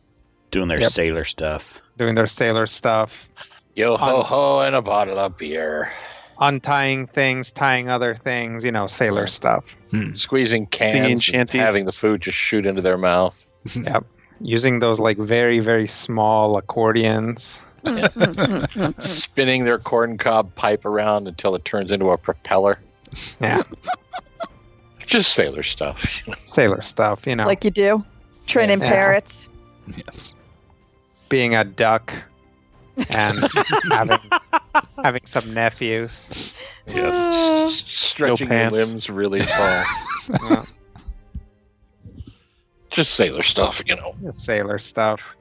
Doing their Yep. sailor stuff. doing their sailor stuff. Yo ho ho and a bottle of beer. untying things, tying other things, you know, sailor stuff. Hmm. Squeezing cans and shanties. having the food just shoot into their mouth. Yep. using those like very very small accordions. Spinning their corncob pipe around until it turns into a propeller. Yeah, Just sailor stuff. sailor stuff, you know. like you do. Training Yeah. parrots. Yes. Being a duck and having having some nephews. Yes. S- Stretching your limbs really tall. Yeah, Just sailor stuff, you know. just sailor stuff.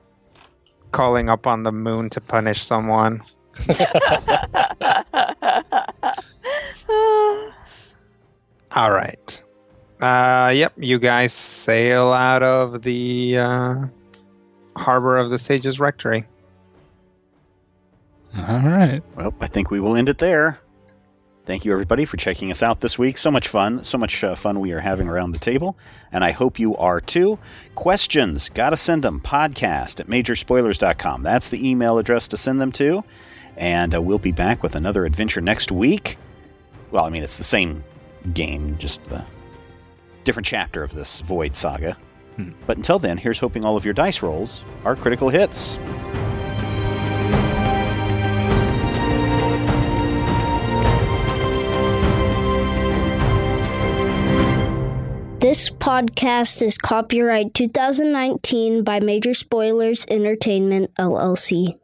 Calling up on the moon to punish someone. All right. Uh, yep, you guys sail out of the uh, harbor of the Sage's Rectory. All right. Well, I think we will end it there. Thank you, everybody, for checking us out this week. So much fun. So much uh, fun we are having around the table. And I hope you are too. Questions, gotta send them. Podcast at majorspoilers.com. That's the email address to send them to. And uh, we'll be back with another adventure next week. Well, I mean, it's the same game, just the different chapter of this Void saga. Hmm. But until then, here's hoping all of your dice rolls are critical hits. This podcast is copyright 2019 by Major Spoilers Entertainment, LLC.